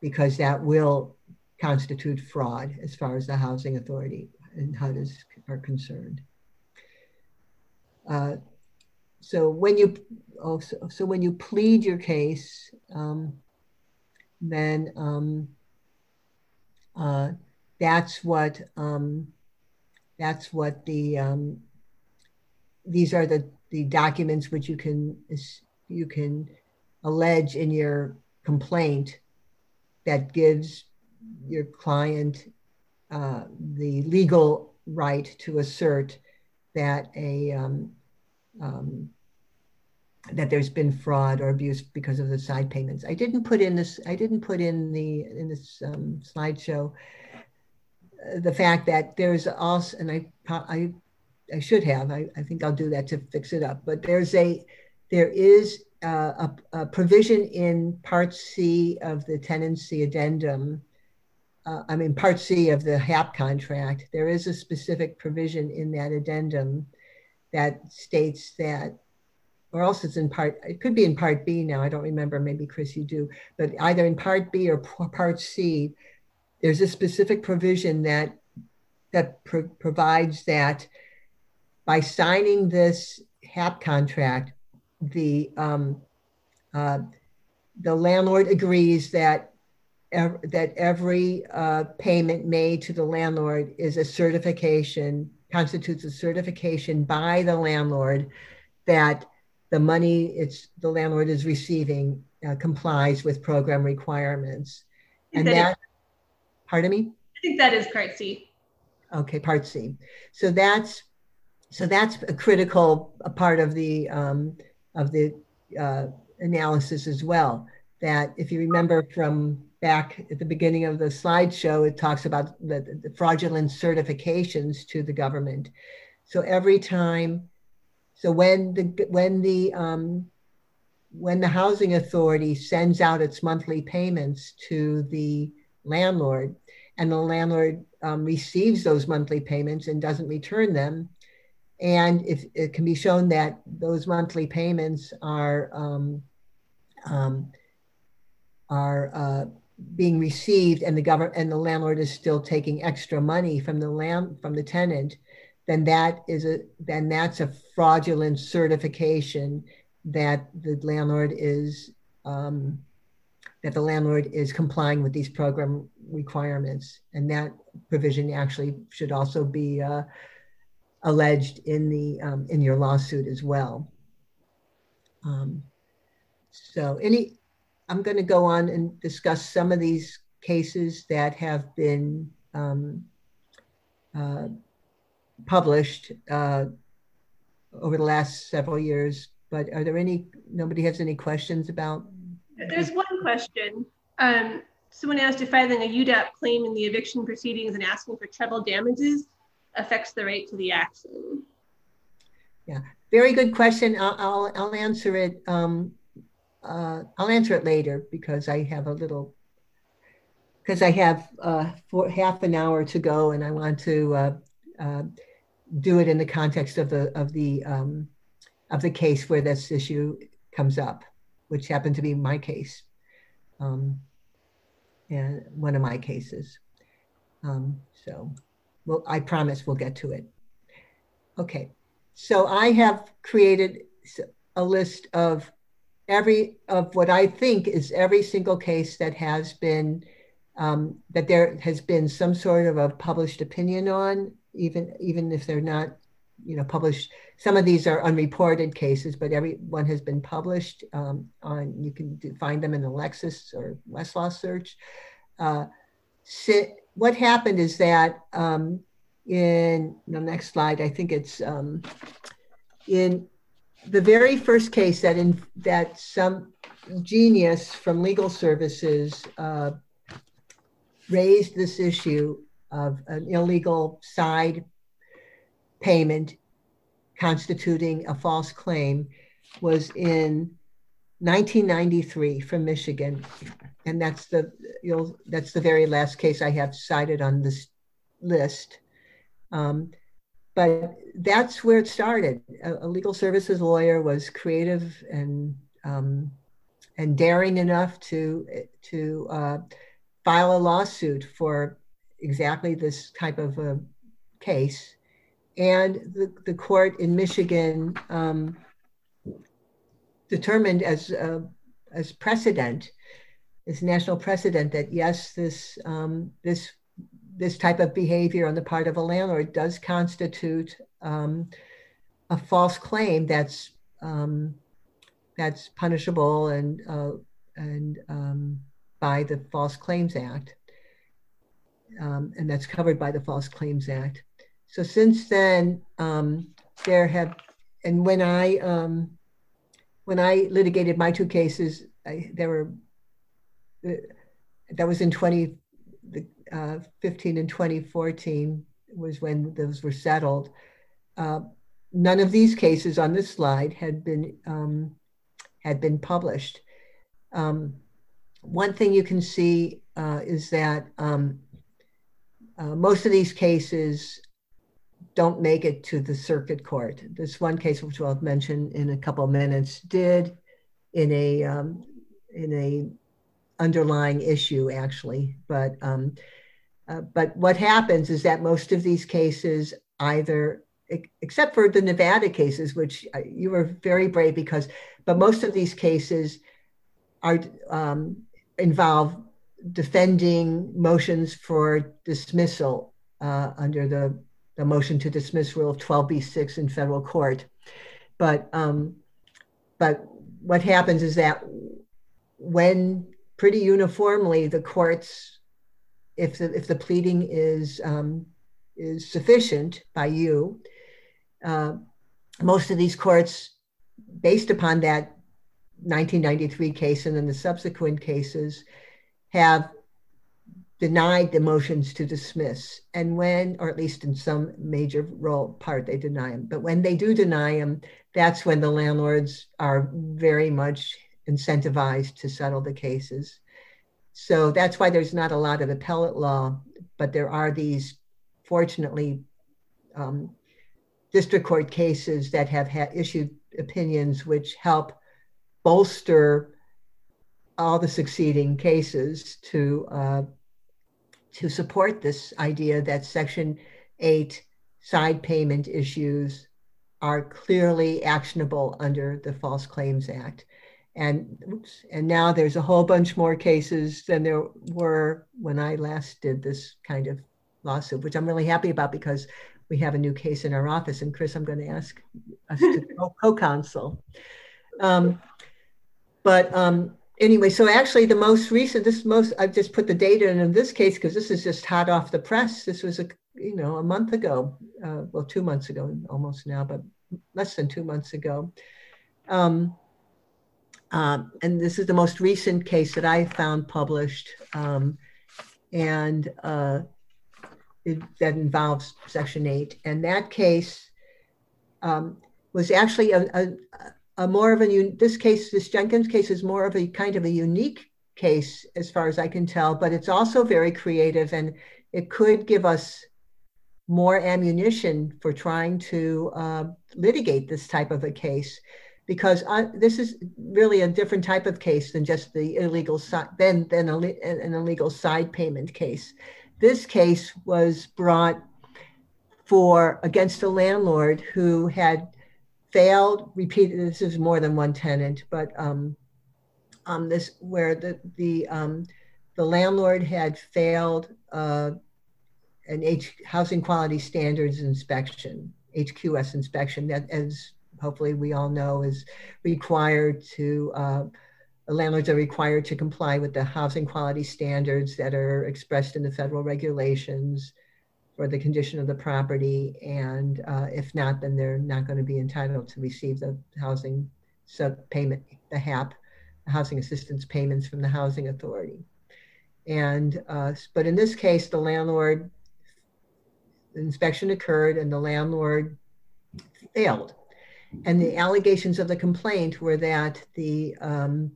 because that will constitute fraud as far as the housing authority and HUD is, are concerned. Uh, so when you also, oh, so when you plead your case, um, then um, uh, that's what um, that's what the um, these are the the documents which you can you can allege in your complaint that gives your client uh, the legal right to assert that a um, um, that there's been fraud or abuse because of the side payments. I didn't put in this. I didn't put in the in this um, slideshow uh, the fact that there's also, and I I I should have. I, I think I'll do that to fix it up. But there's a there is uh, a, a, provision in Part C of the tenancy addendum, uh, I mean, Part C of the HAP contract, there is a specific provision in that addendum that states that, or else it's in Part, it could be in Part B now, I don't remember, maybe Chris, you do, but either in Part B or Part C, there's a specific provision that that pro- provides that by signing this HAP contract, the um, uh, the landlord agrees that ev- that every uh, payment made to the landlord is a certification constitutes a certification by the landlord that the money it's the landlord is receiving uh, complies with program requirements. And that, that pardon me? I think that is part c. Okay part c. So that's so that's a critical a part of the um, of the uh, analysis as well. That if you remember from back at the beginning of the slideshow, it talks about the, the fraudulent certifications to the government. So every time, so when the when the um, when the housing authority sends out its monthly payments to the landlord, and the landlord um, receives those monthly payments and doesn't return them, and if it can be shown that those monthly payments are um, um, are uh, being received and the government and the landlord is still taking extra money from the land from the tenant, then that is a then that's a fraudulent certification that the landlord is um, that the landlord is complying with these program requirements, and that provision actually should also be uh, alleged in the um, in your lawsuit as well. Um, so any, I'm going to go on and discuss some of these cases that have been um, uh, published uh, over the last several years. But are there any? Nobody has any questions about? There's one question. Um, someone asked if filing a UDAP claim in the eviction proceedings and asking for treble damages affects the right to the action? Yeah, very good question. I'll, I'll, I'll answer it. Um, uh, I'll answer it later because I have a little, because I have uh, for half an hour to go and I want to uh, uh, do it in the context of the, of the, um, of the case where this issue comes up, which happened to be my case. Um, and one of my cases. Um, so well, I promise we'll get to it. Okay, so I have created a list of every of what I think is every single case that has been um, that there has been some sort of a published opinion on, even even if they're not, you know, published. Some of these are unreported cases, but every one has been published on. You can do, find them in the Lexis or Westlaw search. Uh, sit, what happened is that um, in the next slide, I think it's um, in the very first case that in that some genius from legal services uh, raised this issue of an illegal side payment constituting a false claim was in 1993 from Michigan, and that's the you'll that's the very last case I have cited on this list. Um, but that's where it started. A, a, legal services lawyer was creative and um, and daring enough to to uh, file a lawsuit for exactly this type of a case, and the, the court in Michigan um, determined as uh, as precedent, as national precedent that yes, this um, this this type of behavior on the part of a landlord does constitute um, a false claim that's um, that's punishable and uh, and um, by the False Claims Act, um, and that's covered by the False Claims Act. So since then, um, there have, and when I when I litigated my two cases, I, there were that was in 20 uh, 15 and 2014 was when those were settled. Uh, none of these cases on this slide had been um, had been published. Um, one thing you can see uh, is that um, uh, most of these cases don't make it to the circuit court. This one case, which I'll mention in a couple of minutes, did in a um, in a underlying issue actually, but um, uh, but what happens is that most of these cases either except for the Nevada cases, which uh, you were very brave because, but most of these cases are um, involve defending motions for dismissal uh, under the, the motion to dismiss rule of 12b6 in federal court. But um, but what happens is that when pretty uniformly the courts if the, if the pleading is um, is sufficient by you, uh, most of these courts, based upon that 1993 case and then the subsequent cases, have denied the motions to dismiss. And when, or at least in some major role part, they deny them. But when they do deny them, that's when the landlords are very much incentivized to settle the cases. So that's why there's not a lot of appellate law, but there are these, fortunately, um, district court cases that have had issued opinions which help bolster all the succeeding cases to uh, to support this idea that Section 8 side payment issues are clearly actionable under the False Claims Act and oops, and now there's a whole bunch more cases than there were when I last did this kind of lawsuit, which I'm really happy about because we have a new case in our office. And Chris, I'm going to ask us to *laughs* co-counsel. Um, but um, anyway, so actually the most recent, this most, I've just put the data in, in this case because this is just hot off the press. This was a, you know, a month ago, uh, well, two months ago almost now, but less than two months ago. Um, um, and this is the most recent case that I found published. Um, and uh, it, that involves Section 8. And that case um, was actually a, a, a, more of a, this case, this Jenkins case is more of a kind of a unique case as far as I can tell, but it's also very creative and it could give us more ammunition for trying to uh, litigate this type of a case because I, this is really a different type of case than just the illegal side than, than a, an illegal side payment case. This case was brought for against a landlord who had failed repeated this is more than one tenant but um, um, this where the the um, the landlord had failed uh, an H housing quality standards inspection, HQS inspection that as hopefully we all know is required to, uh, landlords are required to comply with the housing quality standards that are expressed in the federal regulations for the condition of the property. And uh, if not, then they're not going to be entitled to receive the housing sub payment, the HAP, housing assistance payments from the housing authority. And, uh, but in this case, the landlord the inspection occurred and the landlord failed. And the allegations of the complaint were that the, um,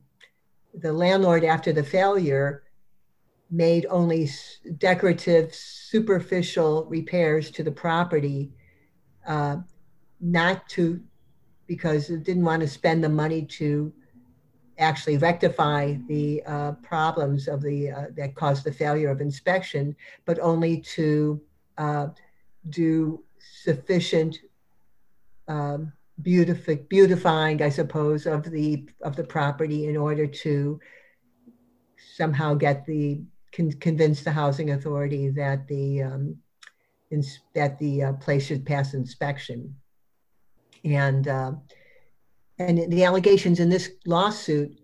the landlord, after the failure, made only decorative, superficial repairs to the property, uh, not to, because it didn't want to spend the money to actually rectify the uh, problems of the uh, that caused the failure of inspection, but only to uh, do sufficient um, beautifi- beautifying, I suppose, of the of the property in order to somehow get the con- convince the housing authority that the um, ins- that the uh, place should pass inspection, and uh, and the allegations in this lawsuit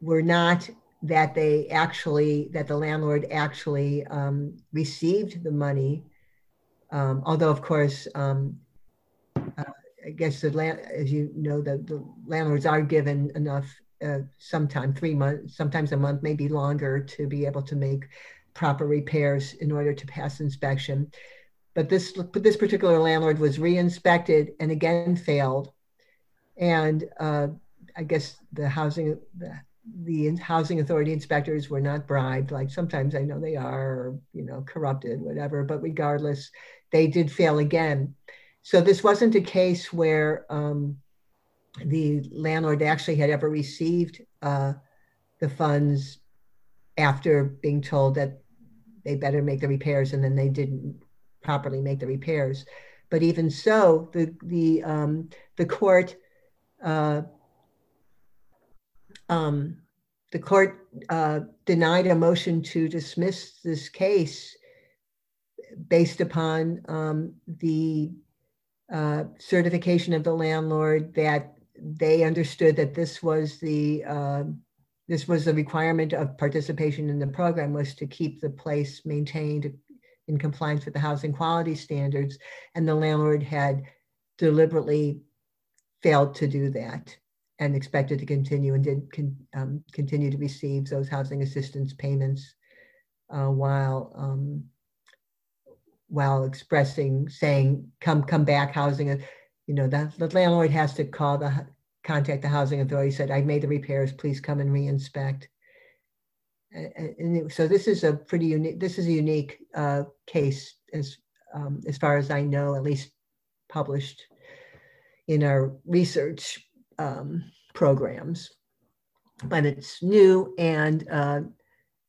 were not that they actually that the landlord actually um, received the money um, although, of course, um, uh, I guess the land, as you know, the, the landlords are given enough, uh, sometime three months, sometimes a month, maybe longer, to be able to make proper repairs in order to pass inspection. But this, but this particular landlord was re-inspected and again failed. And uh, I guess the housing, the, the housing authority inspectors were not bribed like sometimes i know they are or you know corrupted whatever but regardless they did fail again. So this wasn't a case where um, the landlord actually had ever received uh, the funds after being told that they better make the repairs and then they didn't properly make the repairs. But even so, the the um, the court uh, um, the court uh, denied a motion to dismiss this case based upon um, the uh, certification of the landlord that they understood that this was the uh, this was the requirement of participation in the program was to keep the place maintained in compliance with the housing quality standards and the landlord had deliberately failed to do that and expected to continue and did con, um, continue to receive those housing assistance payments uh, while um, while expressing, saying, come, come back housing. You know, the, the landlord has to call the, contact the housing authority, said, I made the repairs, please come and re-inspect. And, so this is a pretty unique, this is a unique uh, case as, um, as far as I know, at least published in our research um, programs. But it's new and uh,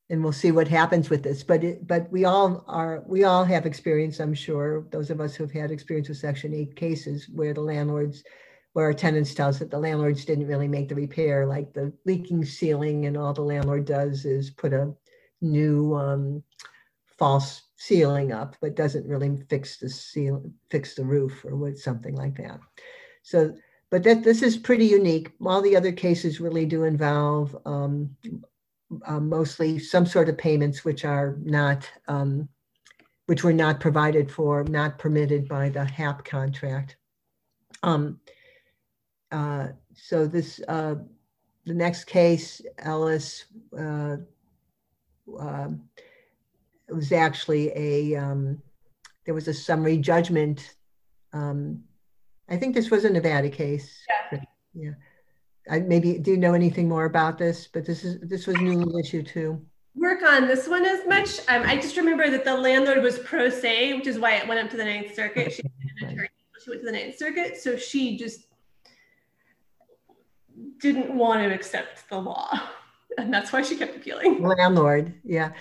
and we'll see what happens with this. But it, but we all are we all have experience, I'm sure. Those of us who've had experience with Section Eight cases where the landlords, where our tenants tell us that the landlords didn't really make the repair, like the leaking ceiling, and all the landlord does is put a new um, false ceiling up, but doesn't really fix the ceiling, fix the roof or what, something like that. So, but that this is pretty unique. All the other cases really do involve um, uh, mostly some sort of payments which are not, um, which were not provided for, not permitted by the HAP contract. Um, uh, so this, uh, the next case, Ellis, uh, um, was actually a, um, there was a summary judgment. Um, I think this was a Nevada case. Yeah. Yeah. I maybe, do you know anything more about this? But this is, this was newly issued too. Work on this one as much. Um, I just remember that the landlord was pro se, which is why it went up to the Ninth Circuit. She, *laughs* she went to the Ninth Circuit, so she just didn't want to accept the law, *laughs* and that's why she kept appealing. Landlord, yeah.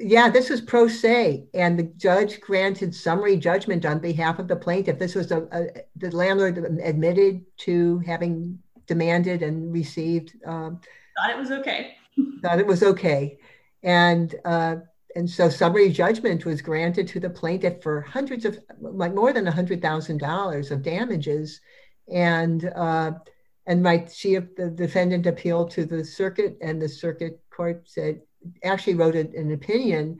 Yeah, this was pro se, and the judge granted summary judgment on behalf of the plaintiff. This was a, a the landlord admitted to having demanded and received. Um, Thought it was okay. *laughs* thought it was okay, and uh, and so summary judgment was granted to the plaintiff for hundreds of like more than a hundred thousand dollars of damages, and uh, and my she the defendant appealed to the circuit, and the circuit court said actually wrote an opinion,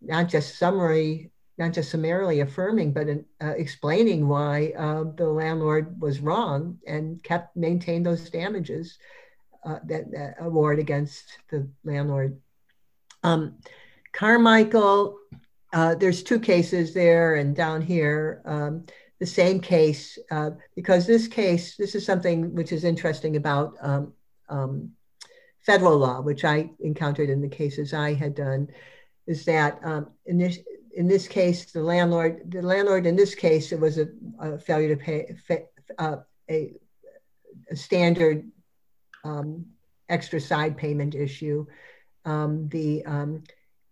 not just summary, not just summarily affirming, but uh, explaining why uh, the landlord was wrong and kept maintained those damages uh, that, that, award against the landlord. Um, Carmichael, uh, there's two cases there and down here. Um, the same case uh, because this case, this is something which is interesting about um, um, federal law, which I encountered in the cases I had done, is that um, in this in this case, the landlord, the landlord in this case, it was a, a failure to pay uh, a, a, standard um, extra side payment issue. Um, the um,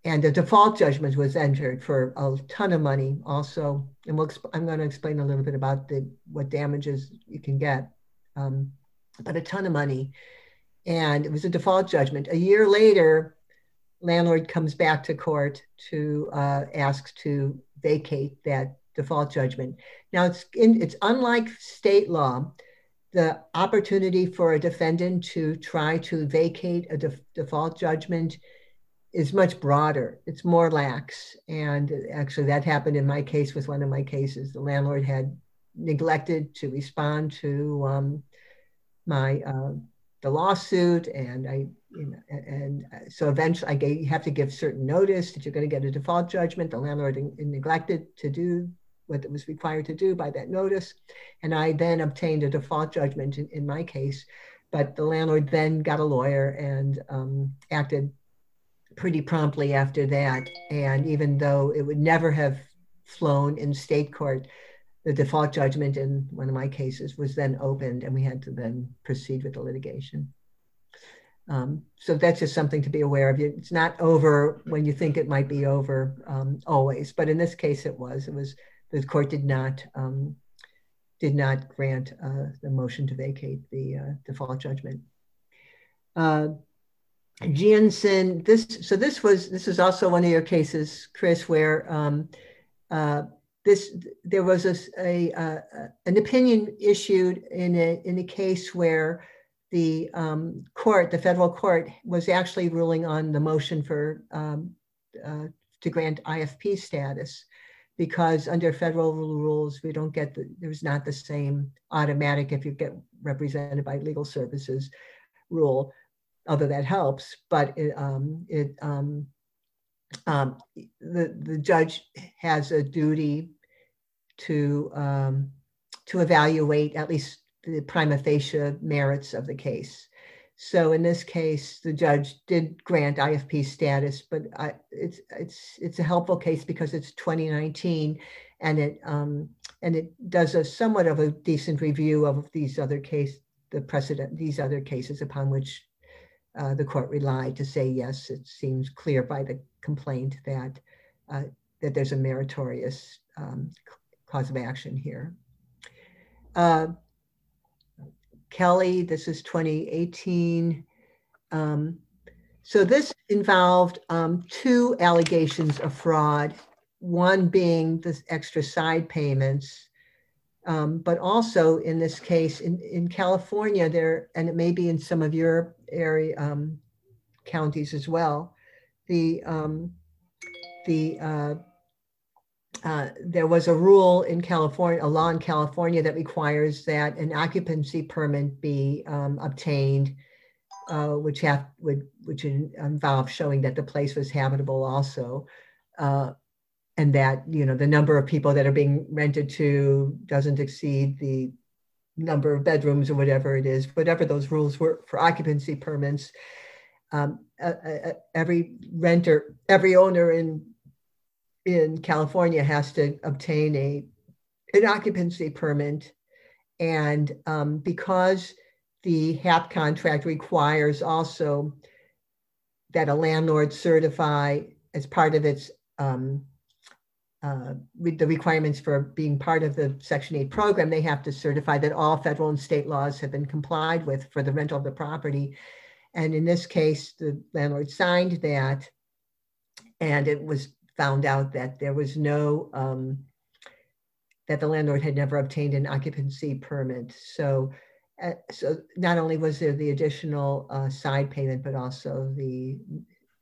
and a default judgment was entered for a ton of money also and we'll i'm going to explain a little bit about the what damages you can get um, but a ton of money and it was a default judgment. A year later, landlord comes back to court to uh, ask to vacate that default judgment. Now it's in, it's unlike state law. The opportunity for a defendant to try to vacate a def- default judgment is much broader. It's more lax, and actually that happened in my case with one of my cases. The landlord had neglected to respond to um, my uh, the lawsuit and I, you know, and so eventually I gave, you have to give certain notice that you're going to get a default judgment. The landlord in, in neglected to do what it was required to do by that notice. And I then obtained a default judgment in, in my case. But the landlord then got a lawyer and um, acted pretty promptly after that. And even though it would never have flown in state court, the default judgment in one of my cases was then opened and we had to then proceed with the litigation. Um, so that's just something to be aware of. It's not over when you think it might be over um, always, but in this case it was. It was the court did not um, did not grant uh, the motion to vacate the uh, default judgment. Uh, this so this was this is also one of your cases, Chris, where um, uh, this there was a, a uh, an opinion issued in a in a case where the um, court, the federal court, was actually ruling on the motion for um, uh, to grant IFP status, because under federal rules we don't get the there's not the same automatic if you get represented by legal services rule, although that helps, but it um, it um, um, the the judge has a duty to um, to evaluate at least the prima facie merits of the case. So in this case, the judge did grant IFP status, but I, it's it's it's a helpful case because it's 2019, and it um, and it does a somewhat of a decent review of these other case, the precedent, these other cases upon which uh, the court relied to say yes, it seems clear by the complaint that uh, that there's a meritorious um, cause of action here. Uh, Kelly, this is 2018. Um, so this involved um, two allegations of fraud one being the extra side payments, um, but also in this case in, in California there, and it may be in some of your area um, counties as well, the um, the uh, uh, there was a rule in California, a law in California that requires that an occupancy permit be um, obtained, uh, which have would which involve showing that the place was habitable also, uh, and that you know the number of people that are being rented to doesn't exceed the number of bedrooms or whatever it is, whatever those rules were for occupancy permits. Um, every renter, every owner in in California has to obtain a an occupancy permit, and um, because the HAP contract requires also that a landlord certify as part of its um, uh, the requirements for being part of the Section 8 program, they have to certify that all federal and state laws have been complied with for the rental of the property. And in this case, the landlord signed that, and it was found out that there was no, um, that the landlord had never obtained an occupancy permit. So, uh, so not only was there the additional uh, side payment, but also the,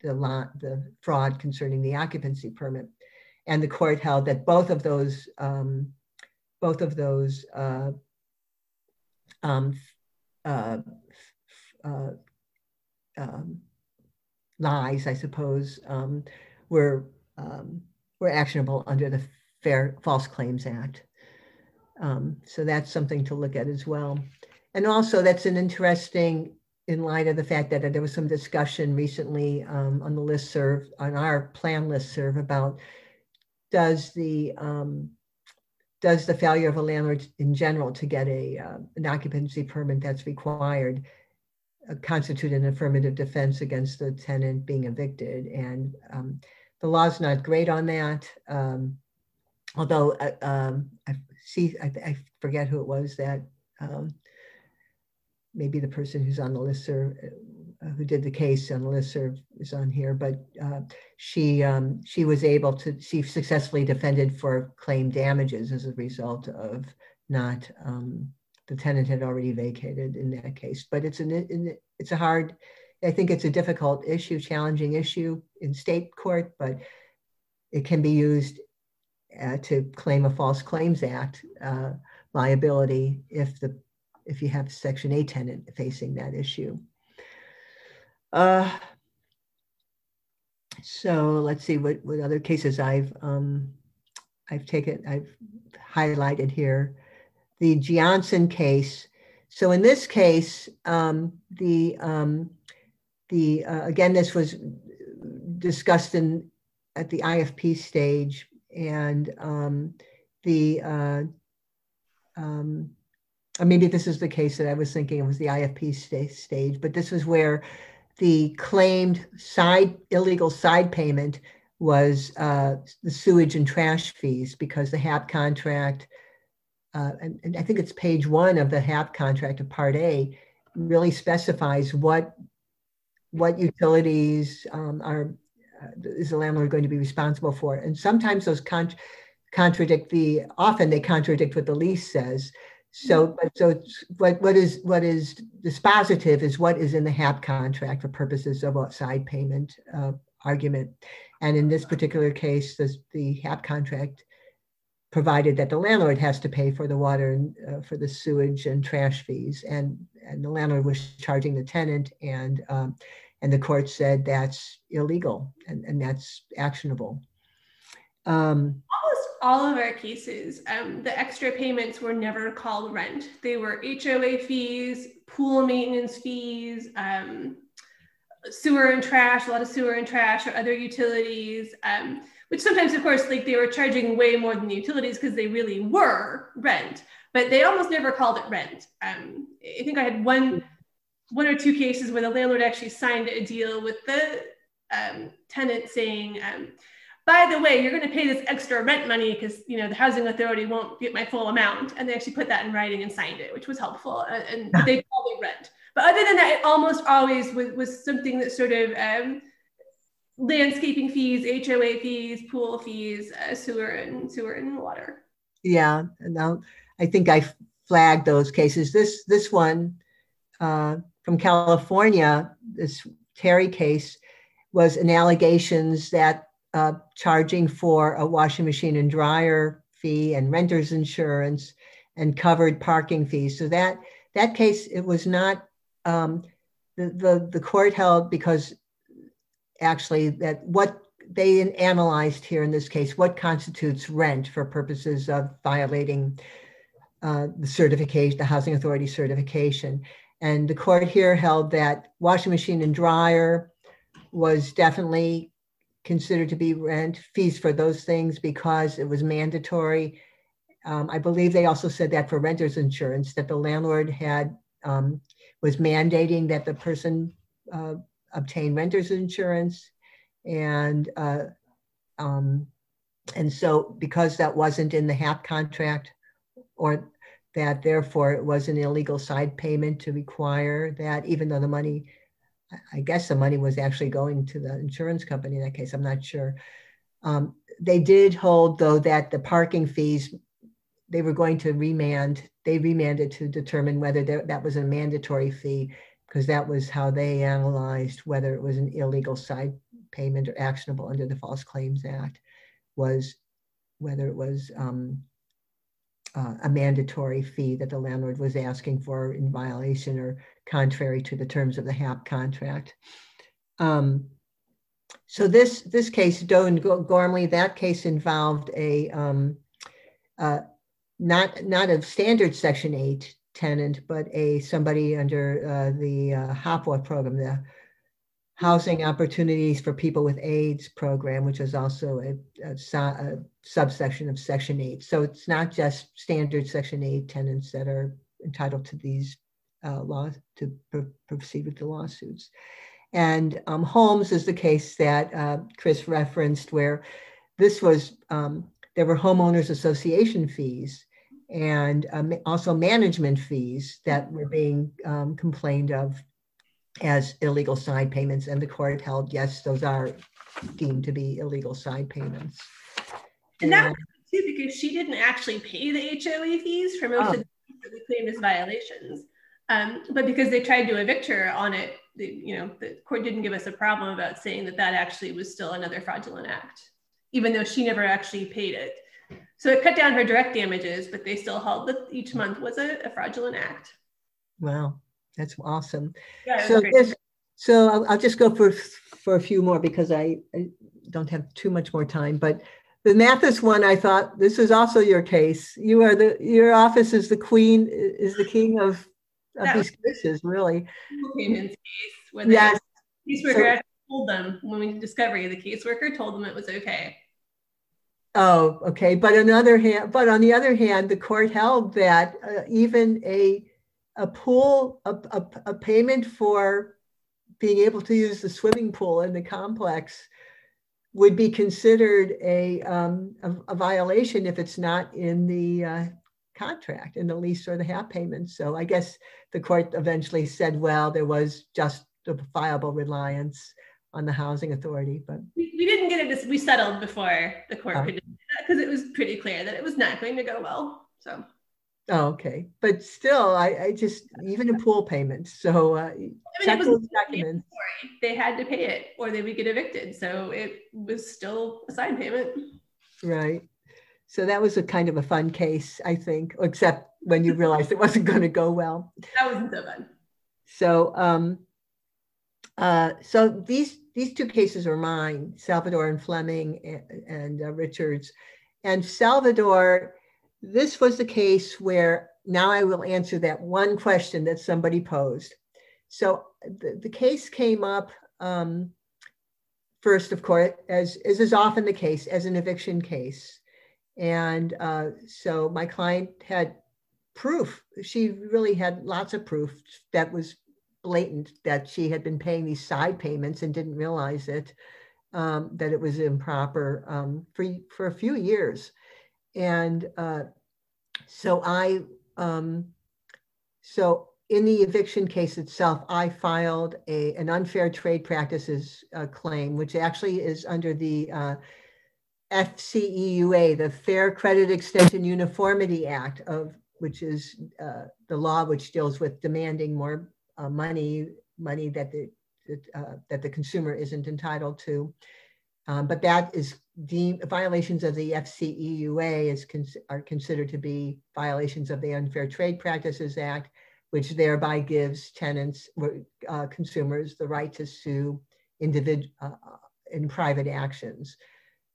the, lot, the fraud concerning the occupancy permit. And the court held that both of those, um, both of those uh, um, uh, uh, um, lies, I suppose, um, were um, were actionable under the Fair False Claims Act. Um, so that's something to look at as well. And also, that's an interesting, in light of the fact that there was some discussion recently um, on the list serve on our plan list serve about does the um, does the failure of a landlord in general to get a uh, an occupancy permit that's required uh, constitute an affirmative defense against the tenant being evicted and um, the law's not great on that. Um, although uh, um, I see, I, I, forget who it was that um, maybe the person who's on the list uh, who did the case on the listserv is on here, but uh, she um, she was able to she successfully defended for claim damages as a result of not um, the tenant had already vacated in that case. But it's an it's a hard I think it's a difficult issue, challenging issue in state court, but it can be used uh, to claim a False Claims Act uh, liability if the if you have Section 8 tenant facing that issue. Uh, so let's see what, what other cases I've um, I've taken I've highlighted here. The Johnson case. So in this case, um, the um, the uh, again, this was discussed in at the IFP stage, and um, the uh, um, or maybe this is the case that I was thinking it was the IFP st- stage, but this was where the claimed side illegal side payment was uh, the sewage and trash fees because the HAP contract, uh, and, and, I think it's page one of the HAP contract of Part A, really specifies what what utilities um, are uh, is the landlord going to be responsible for? And sometimes those con- contradict the often they contradict what the lease says. So, mm-hmm. but so what what is what is dispositive is what is in the HAP contract for purposes of outside payment uh, argument. And in this particular case, the, the HAP contract provided that the landlord has to pay for the water and uh, for the sewage and trash fees, and and the landlord was charging the tenant, and um, and the court said that's illegal and, and that's actionable. Um, Almost all of our cases, um, the extra payments were never called rent. They were HOA fees, pool maintenance fees, um, sewer and trash, a lot of sewer and trash or other utilities, um, which sometimes, of course, like they were charging way more than the utilities because they really were rent, but they almost never called it rent. Um, I think I had one one or two cases where the landlord actually signed a deal with the um, tenant saying, um, by the way, you're going to pay this extra rent money because you know the housing authority won't get my full amount, and they actually put that in writing and signed it, which was helpful. Uh, and they called it rent. But other than that, it almost always was, was something that sort of um, landscaping fees, HOA fees, pool fees, uh, sewer and sewer and water. Yeah, And I think I flagged those cases. This this one uh, from California, this Terry case, was an allegations that uh, charging for a washing machine and dryer fee and renter's insurance and covered parking fees. So that that case, it was not um, the, the the court held because actually that what they analyzed here in this case what constitutes rent for purposes of violating uh, the certification, the housing authority certification. And the court here held that washing machine and dryer was definitely considered to be rent fees for those things because it was mandatory. Um, I believe they also said that for renter's insurance, that the landlord had um, was mandating that the person uh, obtain renter's insurance, and uh, um, and so because that wasn't in the HAP contract, or that therefore it was an illegal side payment to require that, even though the money I guess the money was actually going to the insurance company in that case. I'm not sure. Um, they did hold, though, that the parking fees, they were going to remand, they remanded to determine whether there, that was a mandatory fee, because that was how they analyzed whether it was an illegal side payment or actionable under the False Claims Act, was whether it was um, uh, a mandatory fee that the landlord was asking for in violation or contrary to the terms of the HAP contract. Um, so this this case, Doe and Gormley, that case involved a um, uh, not not a standard Section Eight tenant, but a somebody under uh, the uh, HOPWA program, the Housing Opportunities for People with AIDS program, which is also a, a, a subsection of Section 8. So it's not just standard Section 8 tenants that are entitled to these uh, laws to pr proceed with the lawsuits. And um, Holmes is the case that uh, Chris referenced, where this was um, there were homeowners association fees and um, also management fees that were being um, complained of as illegal side payments, and the court held yes, those are deemed to be illegal side payments. And that was too because she didn't actually pay the HOA fees for most oh. of the that we claimed as violations. Um, but because they tried to evict her on it, the, you know, the court didn't give us a problem about saying that that actually was still another fraudulent act, even though she never actually paid it. So it cut down her direct damages, but they still held that each month was a, a fraudulent act. Wow, that's awesome. Yeah, so this, so I'll, I'll, just go for for a few more because I, I don't have too much more time. But the Mathis one, I thought this is also your case. You are the your office is the queen, is the king of, of these cases, really. Payments case when yes. the caseworker so, told them when we did discovery, the caseworker told them it was okay. Oh, okay. But on the other hand, but on the other hand, the court held that uh, even a a pool, a, a, a payment for being able to use the swimming pool in the complex would be considered a, um, a, a, violation if it's not in the uh, contract, in the lease or the HAP payment. So I guess the court eventually said, well, there was justifiable reliance on the housing authority, but we, we didn't get it. We settled before the court oh. could because it was pretty clear that it was not going to go well. So. Oh, okay. But still, I, I just even in pool payments. So uh, I mean, check those documents. They had to pay it, or they would get evicted. So it was still a side payment. Right. So that was a kind of a fun case, I think, except when you realized it wasn't going to go well. That wasn't so fun. So, um, uh, so these these two cases are mine, Salvador and Fleming and, and uh, Richards, and Salvador this was the case where now I will answer that one question that somebody posed. So the, the case came up um, first, of course, as, as is often the case, as an eviction case. And uh, so my client had proof. She really had lots of proof that was blatant that she had been paying these side payments and didn't realize it, um, that it was improper um, for, for a few years. And uh, so I, um, so in the eviction case itself, I filed a, an unfair trade practices uh, claim, which actually is under the uh, FCEUA, the Fair Credit Extension Uniformity Act of which is uh, the law which deals with demanding more uh, money, money that the uh, that the consumer isn't entitled to. Um, but that is deemed violations of the FCEUA is are considered to be violations of the Unfair Trade Practices Act, which thereby gives tenants, uh, consumers, the right to sue individual uh, in private actions.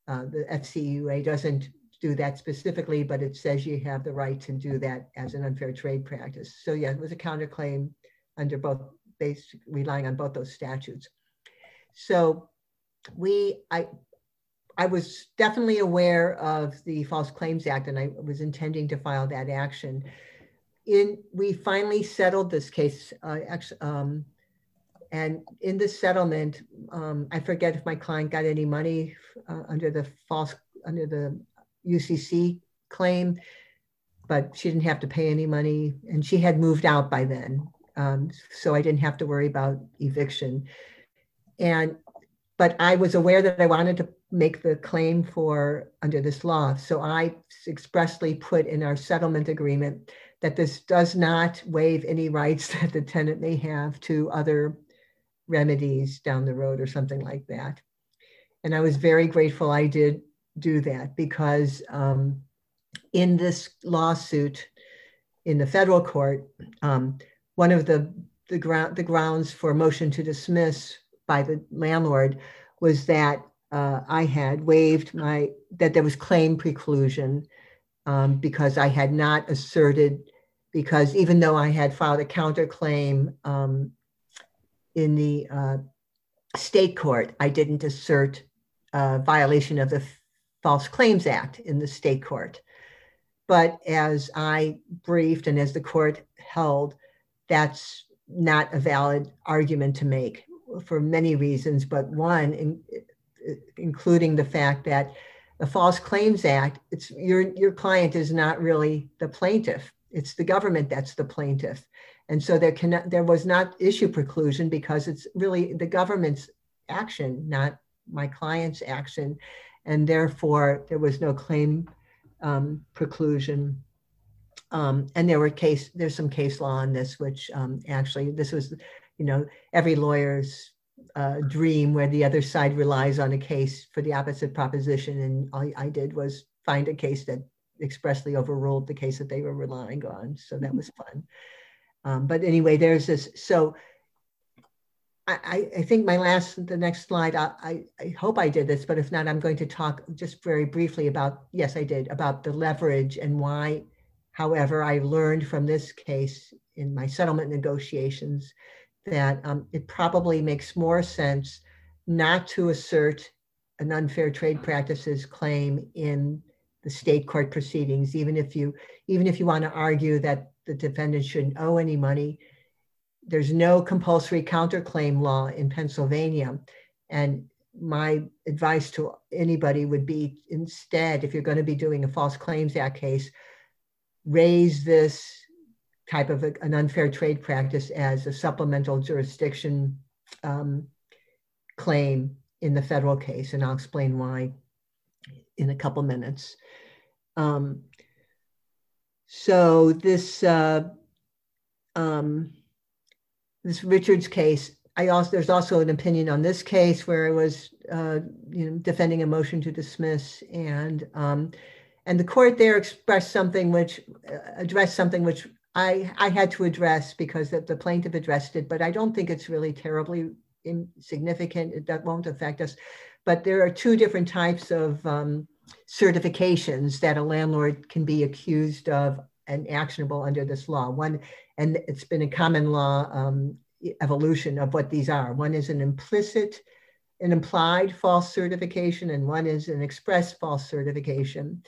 Uh, the FCEUA doesn't do that specifically, but it says you have the right to do that as an unfair trade practice. So yeah, it was a counterclaim under both, based relying on both those statutes. So we, I, I was definitely aware of the False Claims Act, and I was intending to file that action. In we finally settled this case. Uh, actually, um, and in the settlement, um, I forget if my client got any money uh, under the false under the UCC claim, but she didn't have to pay any money, and she had moved out by then, um, so I didn't have to worry about eviction. And but I was aware that I wanted to make the claim for under this law, so I expressly put in our settlement agreement that this does not waive any rights *laughs* that the tenant may have to other remedies down the road or something like that. And I was very grateful I did do that because um, in this lawsuit in the federal court, um, one of the the, ground, the grounds for motion to dismiss by the landlord was that uh, I had waived my that there was claim preclusion um, because I had not asserted because even though I had filed a counterclaim um, in the uh, state court, I didn't assert a violation of the False Claims Act in the state court. But as I briefed and as the court held, that's not a valid argument to make for many reasons, but one, in, including the fact that the False Claims Act, it's your your client is not really the plaintiff. It's the government that's the plaintiff. And so there can there was not issue preclusion because it's really the government's action, not my client's action and therefore there was no claim um, preclusion. Um, and there were case, there's some case law on this, which um, actually this was, you know, every lawyer's uh, dream where the other side relies on a case for the opposite proposition. And all I did was find a case that expressly overruled the case that they were relying on. So that mm-hmm. was fun. Um, but anyway, there's this. So I, I, think my last, the next slide, I, I, hope I did this, but if not, I'm going to talk just very briefly about, yes, I did, about the leverage and why, however, I learned from this case in my settlement negotiations that um, it probably makes more sense not to assert an unfair trade practices claim in the state court proceedings, even if you, even if you want to argue that the defendant shouldn't owe any money, there's no compulsory counterclaim law in Pennsylvania. And my advice to anybody would be instead, if you're going to be doing a False Claims Act case, raise this type of a, an unfair trade practice as a supplemental jurisdiction um, claim in the federal case. And I'll explain why in a couple minutes. Um, so this uh, um, this Richards case, I also there's also an opinion on this case where I was uh, you know defending a motion to dismiss and um, and the court there expressed something which uh, addressed something which I I had to address because the, the plaintiff addressed it, but I don't think it's really terribly insignificant. That won't affect us. But there are two different types of um, certifications that a landlord can be accused of and actionable under this law. One, and it's been a common law um, evolution of what these are. One is an implicit, an implied false certification, and one is an express false certification.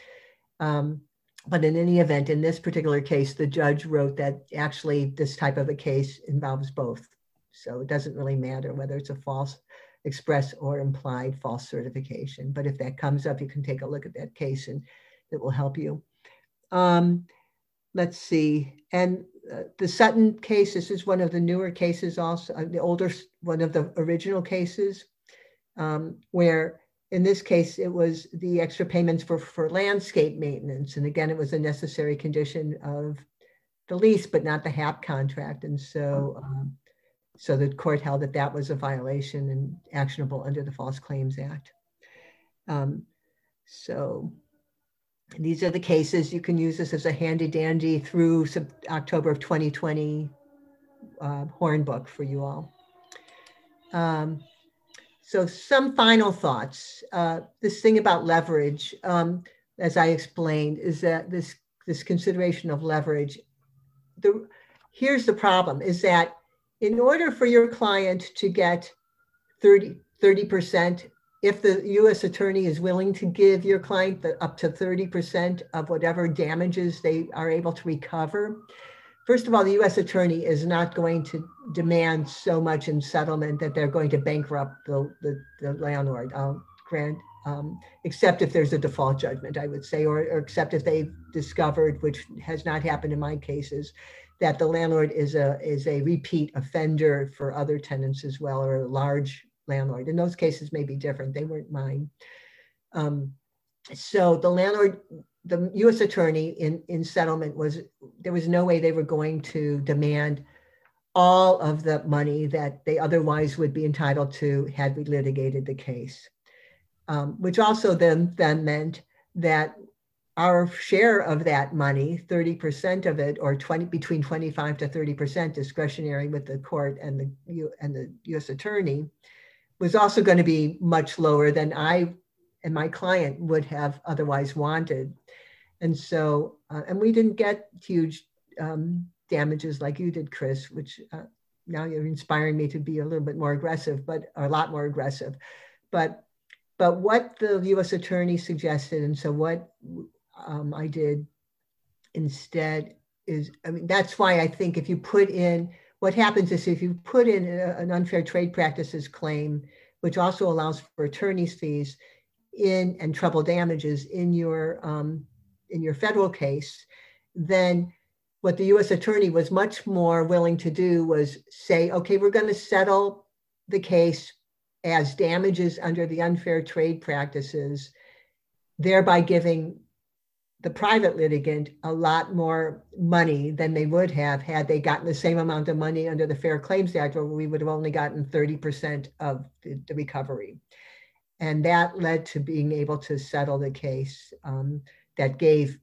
Um, but in any event, in this particular case, the judge wrote that actually this type of a case involves both. So it doesn't really matter whether it's a false express or implied false certification. But if that comes up, you can take a look at that case and it will help you. Um, let's see. And uh, the Sutton case, this is one of the newer cases also, uh, the older, one of the original cases, um, where in this case, it was the extra payments for, for landscape maintenance. And again, it was a necessary condition of the lease, but not the HAP contract. And so, um, so the court held that that was a violation and actionable under the False Claims Act. Um, so these are the cases. You can use this as a handy dandy through October of 2020 uh, horn book for you all. Um, so some final thoughts. Uh, this thing about leverage, um, as I explained, is that this this consideration of leverage. The here's the problem: is that in order for your client to get 30 percent if the U.S. attorney is willing to give your client the, up to 30% of whatever damages they are able to recover, first of all, the U.S. attorney is not going to demand so much in settlement that they're going to bankrupt the, the, the landlord. Um, grant, um, except if there's a default judgment, I would say, or, or except if they've discovered, which has not happened in my cases, that the landlord is a is a repeat offender for other tenants as well, or a large landlord. In those cases may be different. They weren't mine. Um, so the landlord, the U.S. attorney in, in settlement was, there was no way they were going to demand all of the money that they otherwise would be entitled to had we litigated the case. Um, which also then, then meant that our share of that money, 30% of it, or 20 between 25 to 30% discretionary with the court and the and the U.S. attorney, was also going to be much lower than I and my client would have otherwise wanted. And so, uh, and we didn't get huge um, damages like you did, Chris, which uh, now you're inspiring me to be a little bit more aggressive, but a lot more aggressive. But, but what the U.S. attorney suggested, and so what um, I did instead is, I mean, that's why I think if you put in what happens is if you put in a, an unfair trade practices claim, which also allows for attorney's fees in and treble damages in your um, in your federal case, then what the U.S. attorney was much more willing to do was say, okay, we're going to settle the case as damages under the unfair trade practices, thereby giving the private litigant a lot more money than they would have had they gotten the same amount of money under the Fair Claims Act, where we would have only gotten 30% of the, the recovery. And that led to being able to settle the case um, that gave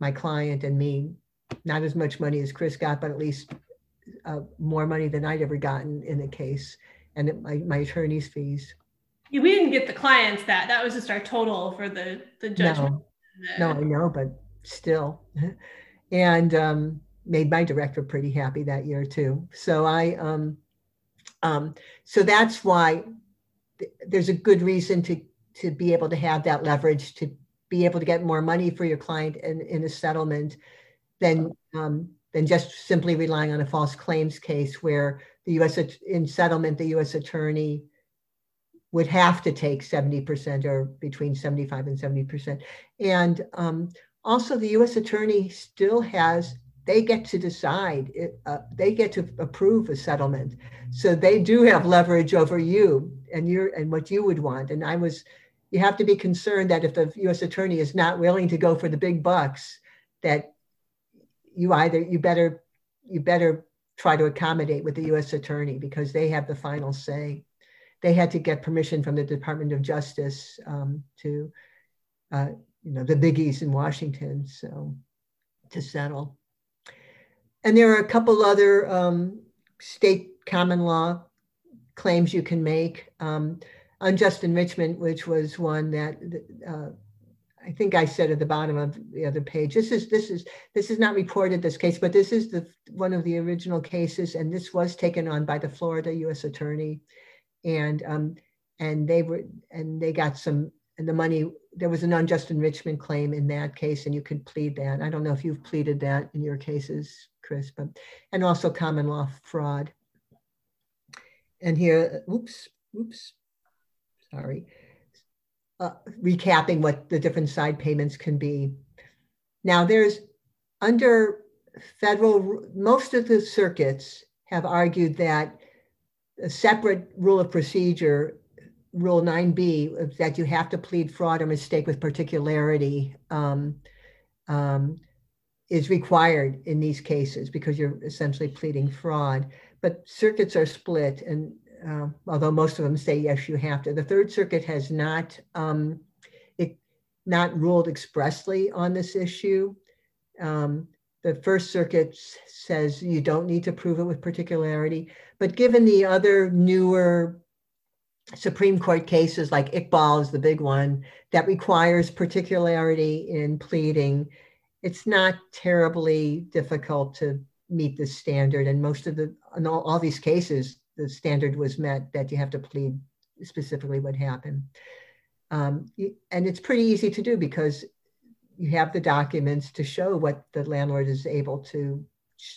my client and me not as much money as Chris got, but at least uh, more money than I'd ever gotten in the case and it, my, my attorney's fees. Yeah, we didn't get the clients that. That was just our total for the, the judgment. No no, I know, but still. *laughs* and um, made my director pretty happy that year too. So I, um, um, so that's why there's a good reason to to be able to have that leverage to be able to get more money for your client in, in a settlement than um, than just simply relying on a false claims case where the U.S. in settlement the U.S. attorney would have to take 70% or between 75 and 70%. And um, also, the US attorney still has, they get to decide, it, uh, they get to approve a settlement. So they do have leverage over you and your and what you would want. And I was, you have to be concerned that if the US attorney is not willing to go for the big bucks, that you either, you better, you better try to accommodate with the US attorney because they have the final say they had to get permission from the Department of Justice um, to, uh, you know, the biggies in Washington, so to settle. And there are a couple other um, state common law claims you can make. Um, unjust enrichment, which was one that uh, I think I said at the bottom of the other page. This is this is this is not reported this case, but this is the one of the original cases, and this was taken on by the Florida U.S. Attorney and um, and they were and they got some and the money there was an unjust enrichment claim in that case and you could plead that i don't know if you've pleaded that in your cases chris but and also common law fraud and here oops oops sorry uh, recapping what the different side payments can be now there's under federal, most of the circuits have argued that a separate rule of procedure, Rule 9B, that you have to plead fraud or mistake with particularity um, um, is required in these cases because you're essentially pleading fraud. But circuits are split, and uh, although most of them say yes, you have to. The Third Circuit has not um, it, not ruled expressly on this issue. Um, the First Circuit says you don't need to prove it with particularity. But given the other newer Supreme Court cases, like Iqbal is the big one, that requires particularity in pleading, it's not terribly difficult to meet the standard. And most of the, in all, all these cases, the standard was met that you have to plead specifically what happened. Um, and it's pretty easy to do because you have the documents to show what the landlord is able to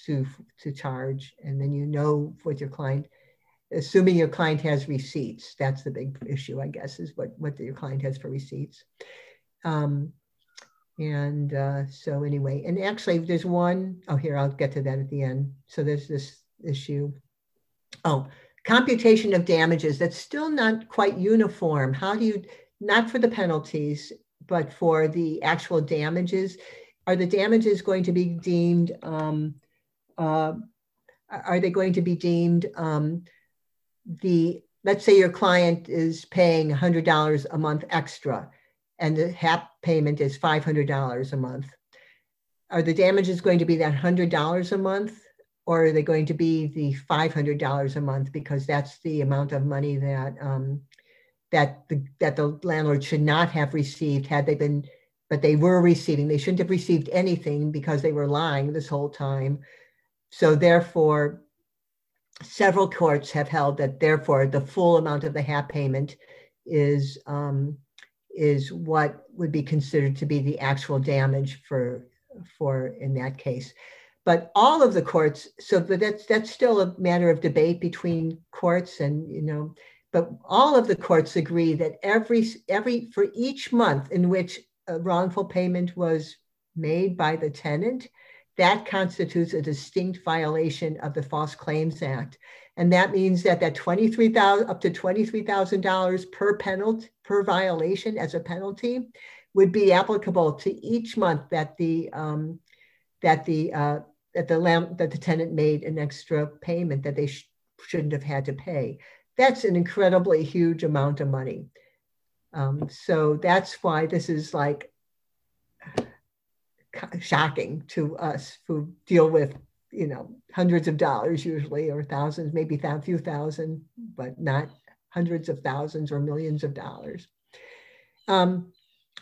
to, to charge and then you know what your client assuming your client has receipts. That's the big issue i guess is what what your client has for receipts. Um, and uh, so anyway and actually there's one oh here i'll get to that at the end. So there's this issue. Oh computation of damages that's still not quite uniform. How do you not for the penalties but for the actual damages, are the damages going to be deemed, um, uh, are they going to be deemed um, the, let's say your client is paying $100 a month extra and the HAP payment is $500 a month. Are the damages going to be that $100 a month or are they going to be the $500 a month because that's the amount of money that um, that the, that the landlord should not have received had they been, but they were receiving. They shouldn't have received anything because they were lying this whole time. So therefore, several courts have held that therefore the full amount of the HAP payment is um, is what would be considered to be the actual damage for for in that case. But all of the courts, so that's that's still a matter of debate between courts, and you know, but all of the courts agree that every every for each month in which a wrongful payment was made by the tenant that constitutes a distinct violation of the false claims act. And that means that that 23000 up to $23000 per penalty per violation as a penalty would be applicable to each month that the um, that the uh, that the lamp that the tenant made an extra payment that they sh- shouldn't have had to pay that's an incredibly huge amount of money. Um, so that's why this is like *sighs* shocking to us who deal with, you know, hundreds of dollars usually, or thousands, maybe a few thousand, but not hundreds of thousands or millions of dollars. Um,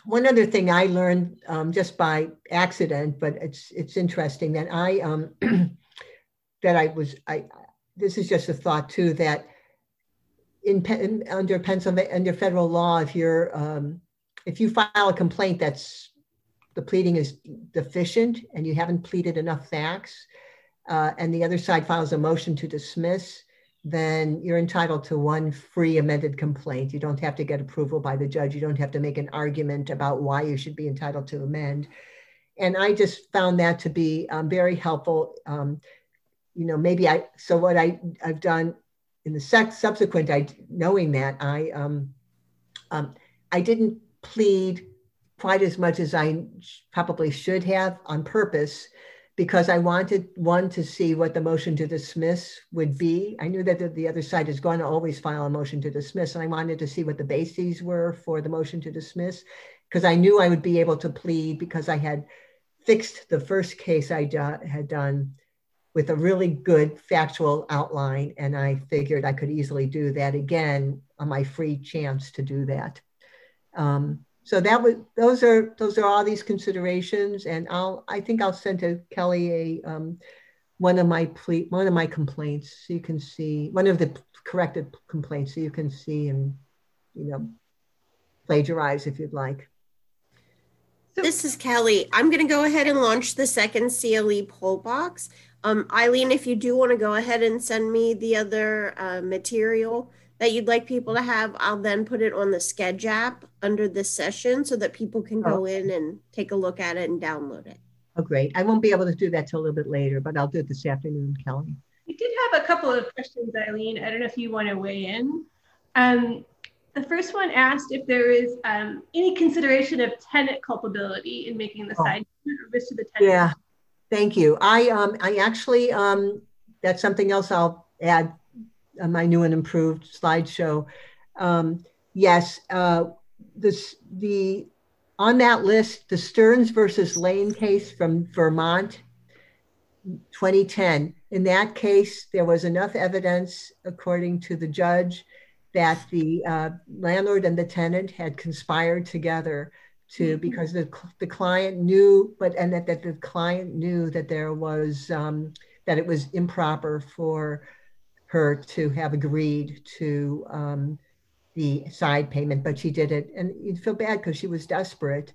one other thing I learned um, just by accident, but it's it's interesting that I um, *clears throat* that I was I this is just a thought too that in, in under Pennsylvania under federal law, if you're um, if you file a complaint that's the pleading is deficient and you haven't pleaded enough facts, uh, and the other side files a motion to dismiss, then you're entitled to one free amended complaint. You don't have to get approval by the judge. You don't have to make an argument about why you should be entitled to amend. And I just found that to be um, very helpful. Um, you know, maybe I, so what I, I've done in the sex subsequent, I knowing that I um, um, I didn't plead quite as much as I probably should have on purpose because I wanted one to see what the motion to dismiss would be. I knew that the, the other side is going to always file a motion to dismiss, and I wanted to see what the bases were for the motion to dismiss because I knew I would be able to plead because I had fixed the first case I do, had done with a really good factual outline. And I figured I could easily do that again on my free chance to do that. Um, so that was those are those are all these considerations, and I'll I think I'll send to Kelly a um, one of my ple- one of my complaints so you can see one of the corrected complaints so you can see and you know plagiarize if you'd like. So- This is Kelly. I'm going to go ahead and launch the second CLE poll box. Um, Eileen, if you do want to go ahead and send me the other uh, material that you'd like people to have, I'll then put it on the Sketch app under this session so that people can go oh. in and take a look at it and download it. Oh, great. I won't be able to do that till a little bit later, but I'll do it this afternoon, Kelly. We did have a couple of questions, Eileen. I don't know if you want to weigh in. Um, the first one asked if there is um, any consideration of tenant culpability in making the Oh. side payment risk to the tenant. Yeah, thank you. I, um, I actually, um, that's something else I'll add on my new and improved slideshow. Um, yes, uh, this, the, on that list, the Stearns versus Lane case from Vermont, 2010. In that case, there was enough evidence, according to the judge, that the uh, landlord and the tenant had conspired together to Mhm. because the the client knew, but and that, that the client knew that there was um, that it was improper for her to have agreed to um, the side payment, but she did it, and you'd feel bad because she was desperate.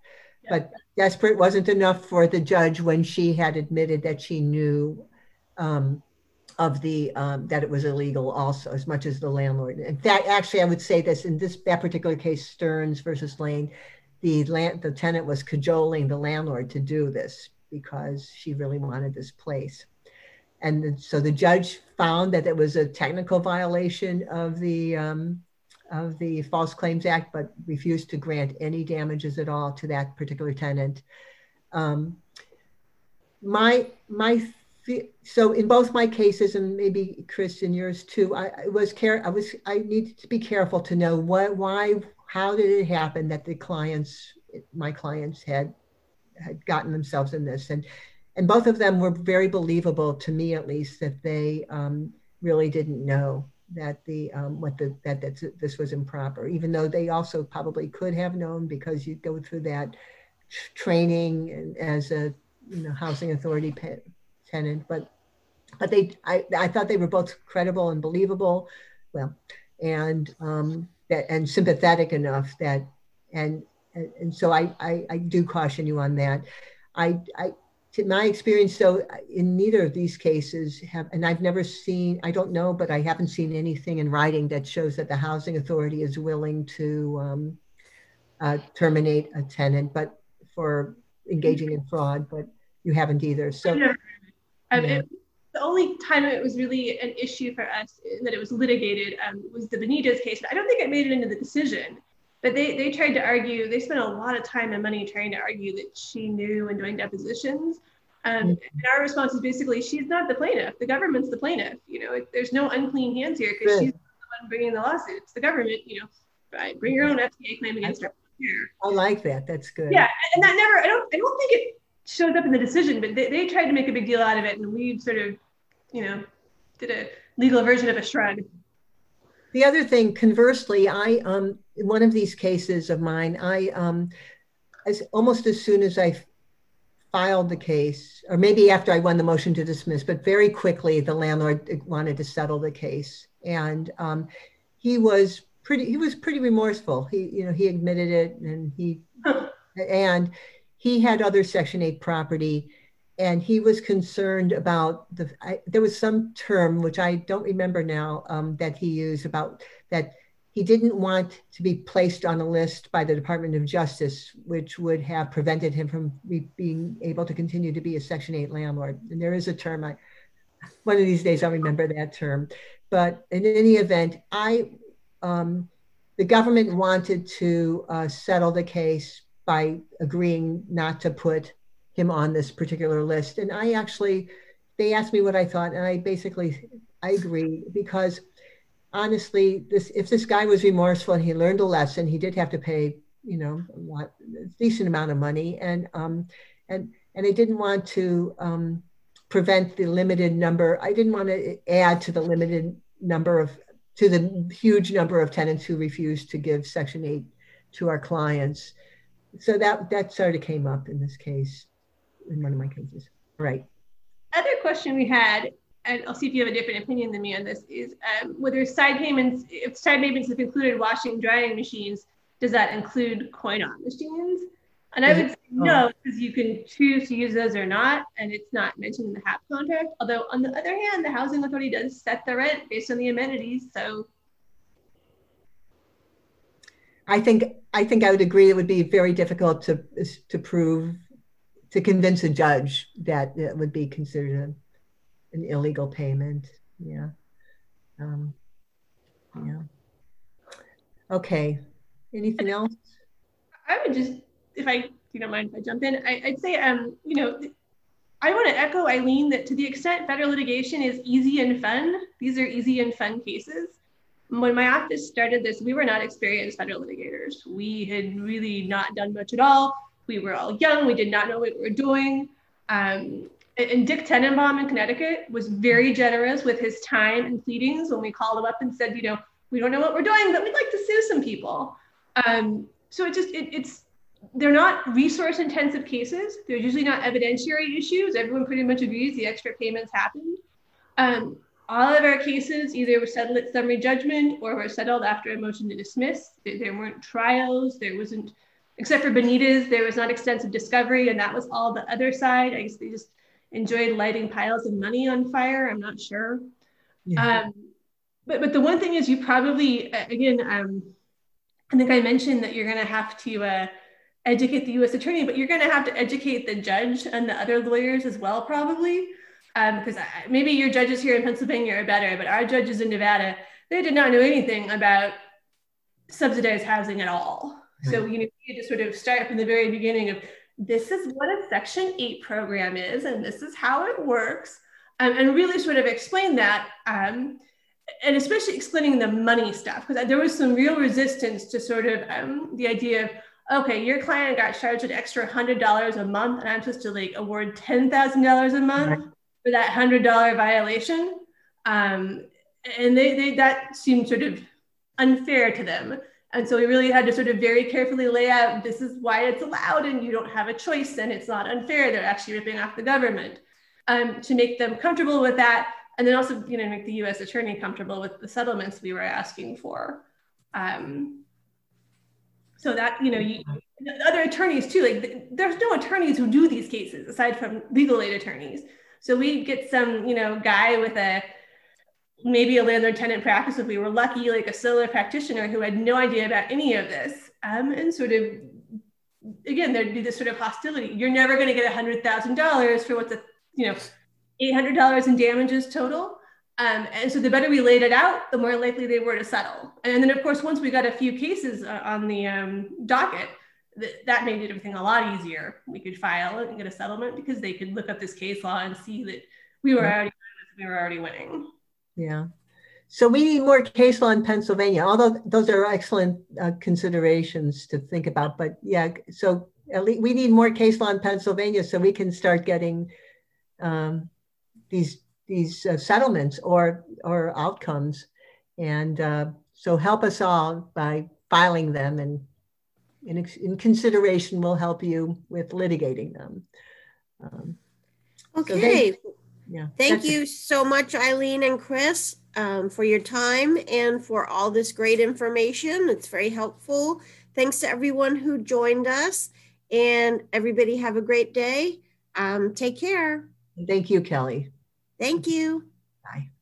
But desperate wasn't enough for the judge when she had admitted that she knew um, of the um, that it was illegal also as much as the landlord. In fact, actually, I would say this in this that particular case, Stearns versus Lane, the land the tenant was cajoling the landlord to do this because she really wanted this place. And so the judge found that it was a technical violation of the um, of the False Claims Act, but refused to grant any damages at all to that particular tenant. Um, my my so in both my cases and maybe Chris in yours too, I, I was care I was I needed to be careful to know what why how did it happen that the clients my clients had had gotten themselves in this and and both of them were very believable to me at least that they um, really didn't know that the um, what the that that this was improper even though they also probably could have known because you go through that training as a you know housing authority pe- tenant. But but they I, I thought they were both credible and believable. Well and um that and sympathetic enough that and and, so I, I i do caution you on that. I i to my experience though, in neither of these cases have and i've never seen i don't know but i haven't seen anything in writing that shows that the housing authority is willing to um, uh, terminate a tenant but for engaging in fraud but you haven't either so Never- um, Yeah. it- the only time it was really an issue for us in that it was litigated um, was the Benitez case. But I don't think it made it into the decision, but they, they tried to argue, they spent a lot of time and money trying to argue that she knew and doing depositions. Um, Mhm. And our response is basically, she's not the plaintiff. The government's the plaintiff. You know, it- there's no unclean hands here because she's the one bringing the lawsuit. It's the government, you know, right, bring your own FCA claim against her. I like that that's good Yeah, and that never, I don't, I don't think it shows up in the decision, but they, they tried to make a big deal out of it, and we sort of, you know, did a legal version of a shrug. The other thing, conversely, I um one of these cases of mine, I um as almost as soon as I filed the case, or maybe after I won the motion to dismiss, but very quickly the landlord wanted to settle the case, and um, he was pretty he was pretty remorseful. He you know he admitted it, and he and he had other Section 8 property, and he was concerned about the. I, there was some term which I don't remember now um, that he used about that he didn't want to be placed on a list by the Department of Justice, which would have prevented him from re- being able to continue to be a Section 8 landlord. And there is a term I. One of these days, I'll remember that term. But in any event, I, um, the government wanted to uh, settle the case by agreeing not to put him on this particular list. And I actually, they asked me what I thought, and I basically, I agree because honestly, this if this guy was remorseful and he learned a lesson, he did have to pay, you know, what a decent amount of money, and um, and and I didn't want to um, prevent the limited number. I didn't want to add to the limited number of to the huge number of tenants who refused to give Section Eight to our clients. So that that sort of came up in this case, in one of my cases. Right. Other question we had, and I'll see if you have a different opinion than me on this, is um, whether side payments, if side payments have included washing, drying machines, does that include coin-op machines? And I would say no, because you can choose to use those or not, and it's not mentioned in the HAP contract. Although on the other hand, the housing authority does set the rent based on the amenities, so I think I think I would agree. It would be very difficult to to prove to convince a judge that it would be considered a, an illegal payment. Yeah. Um, yeah. Okay. Anything else? I would just, if I, if you don't mind if I jump in, I, would say, um, you know, I want to echo Eileen that to the extent federal litigation is easy and fun, these are easy and fun cases. When my office started this, we were not experienced federal litigators. We had really not done much at all. We were all young. We did not know what we were doing. Um, and Dick Tenenbaum in Connecticut was very generous with his time and pleadings when we called him up and said, you know, we don't know what we're doing, but we'd like to sue some people. Um, so it just it, it's they're not resource intensive cases. They're usually not evidentiary issues. Everyone pretty much agrees the extra payments happened. Um, all of our cases either were settled at summary judgment or were settled after a motion to dismiss. There, there weren't trials. There wasn't, except for Benitez, there was not extensive discovery, and that was all the other side. I guess they just enjoyed lighting piles of money on fire. I'm not sure. Yeah. Um, but but the one thing is, you probably again, um, I think I mentioned that you're going to have to. Uh, educate the U.S. attorney, but you're going to have to educate the judge and the other lawyers as well, probably, because um, maybe your judges here in Pennsylvania are better, but our judges in Nevada, they did not know anything about subsidized housing at all. So you know, you just sort of start from the very beginning of this is what a Section 8 program is, and this is how it works, um, and really sort of explain that. Um, and especially explaining the money stuff, because there was some real resistance to sort of um, the idea of, okay, your client got charged an extra hundred dollars a month, and I'm supposed to like award ten thousand dollars a month right. for that hundred dollar violation. Um, and they, they that seemed sort of unfair to them. And so we really had to sort of very carefully lay out this is why it's allowed, and you don't have a choice, and it's not unfair. They're actually ripping off the government um, to make them comfortable with that, and then also you know make the U.S. attorney comfortable with the settlements we were asking for. Um, so that you know you, other attorneys too like there's no attorneys who do these cases aside from legal aid attorneys so we get some you know guy with a maybe a landlord tenant practice if we were lucky like a solo practitioner who had no idea about any of this um, and sort of again there'd be this sort of hostility you're never going to get a hundred thousand dollars for what's a you know $800 in damages total um, and so the better we laid it out, the more likely they were to settle. And then, of course, once we got a few cases uh, on the um, docket, th- that made everything a lot easier. We could file and get a settlement because they could look up this case law and see that we were already we were already winning. Yeah. So we need more case law in Pennsylvania. Although those are excellent uh, considerations to think about, but yeah. So at least we need more case law in Pennsylvania so we can start getting um, these these uh, settlements or or outcomes and uh, so help us all by filing them and in, in consideration we'll help you with litigating them um, okay so they, yeah thank you so much eileen and chris um, for your time and for all this great information. It's very helpful. Thanks to everyone who joined us and everybody have a great day. Um, take care. Thank you kelly. Thank you. Bye.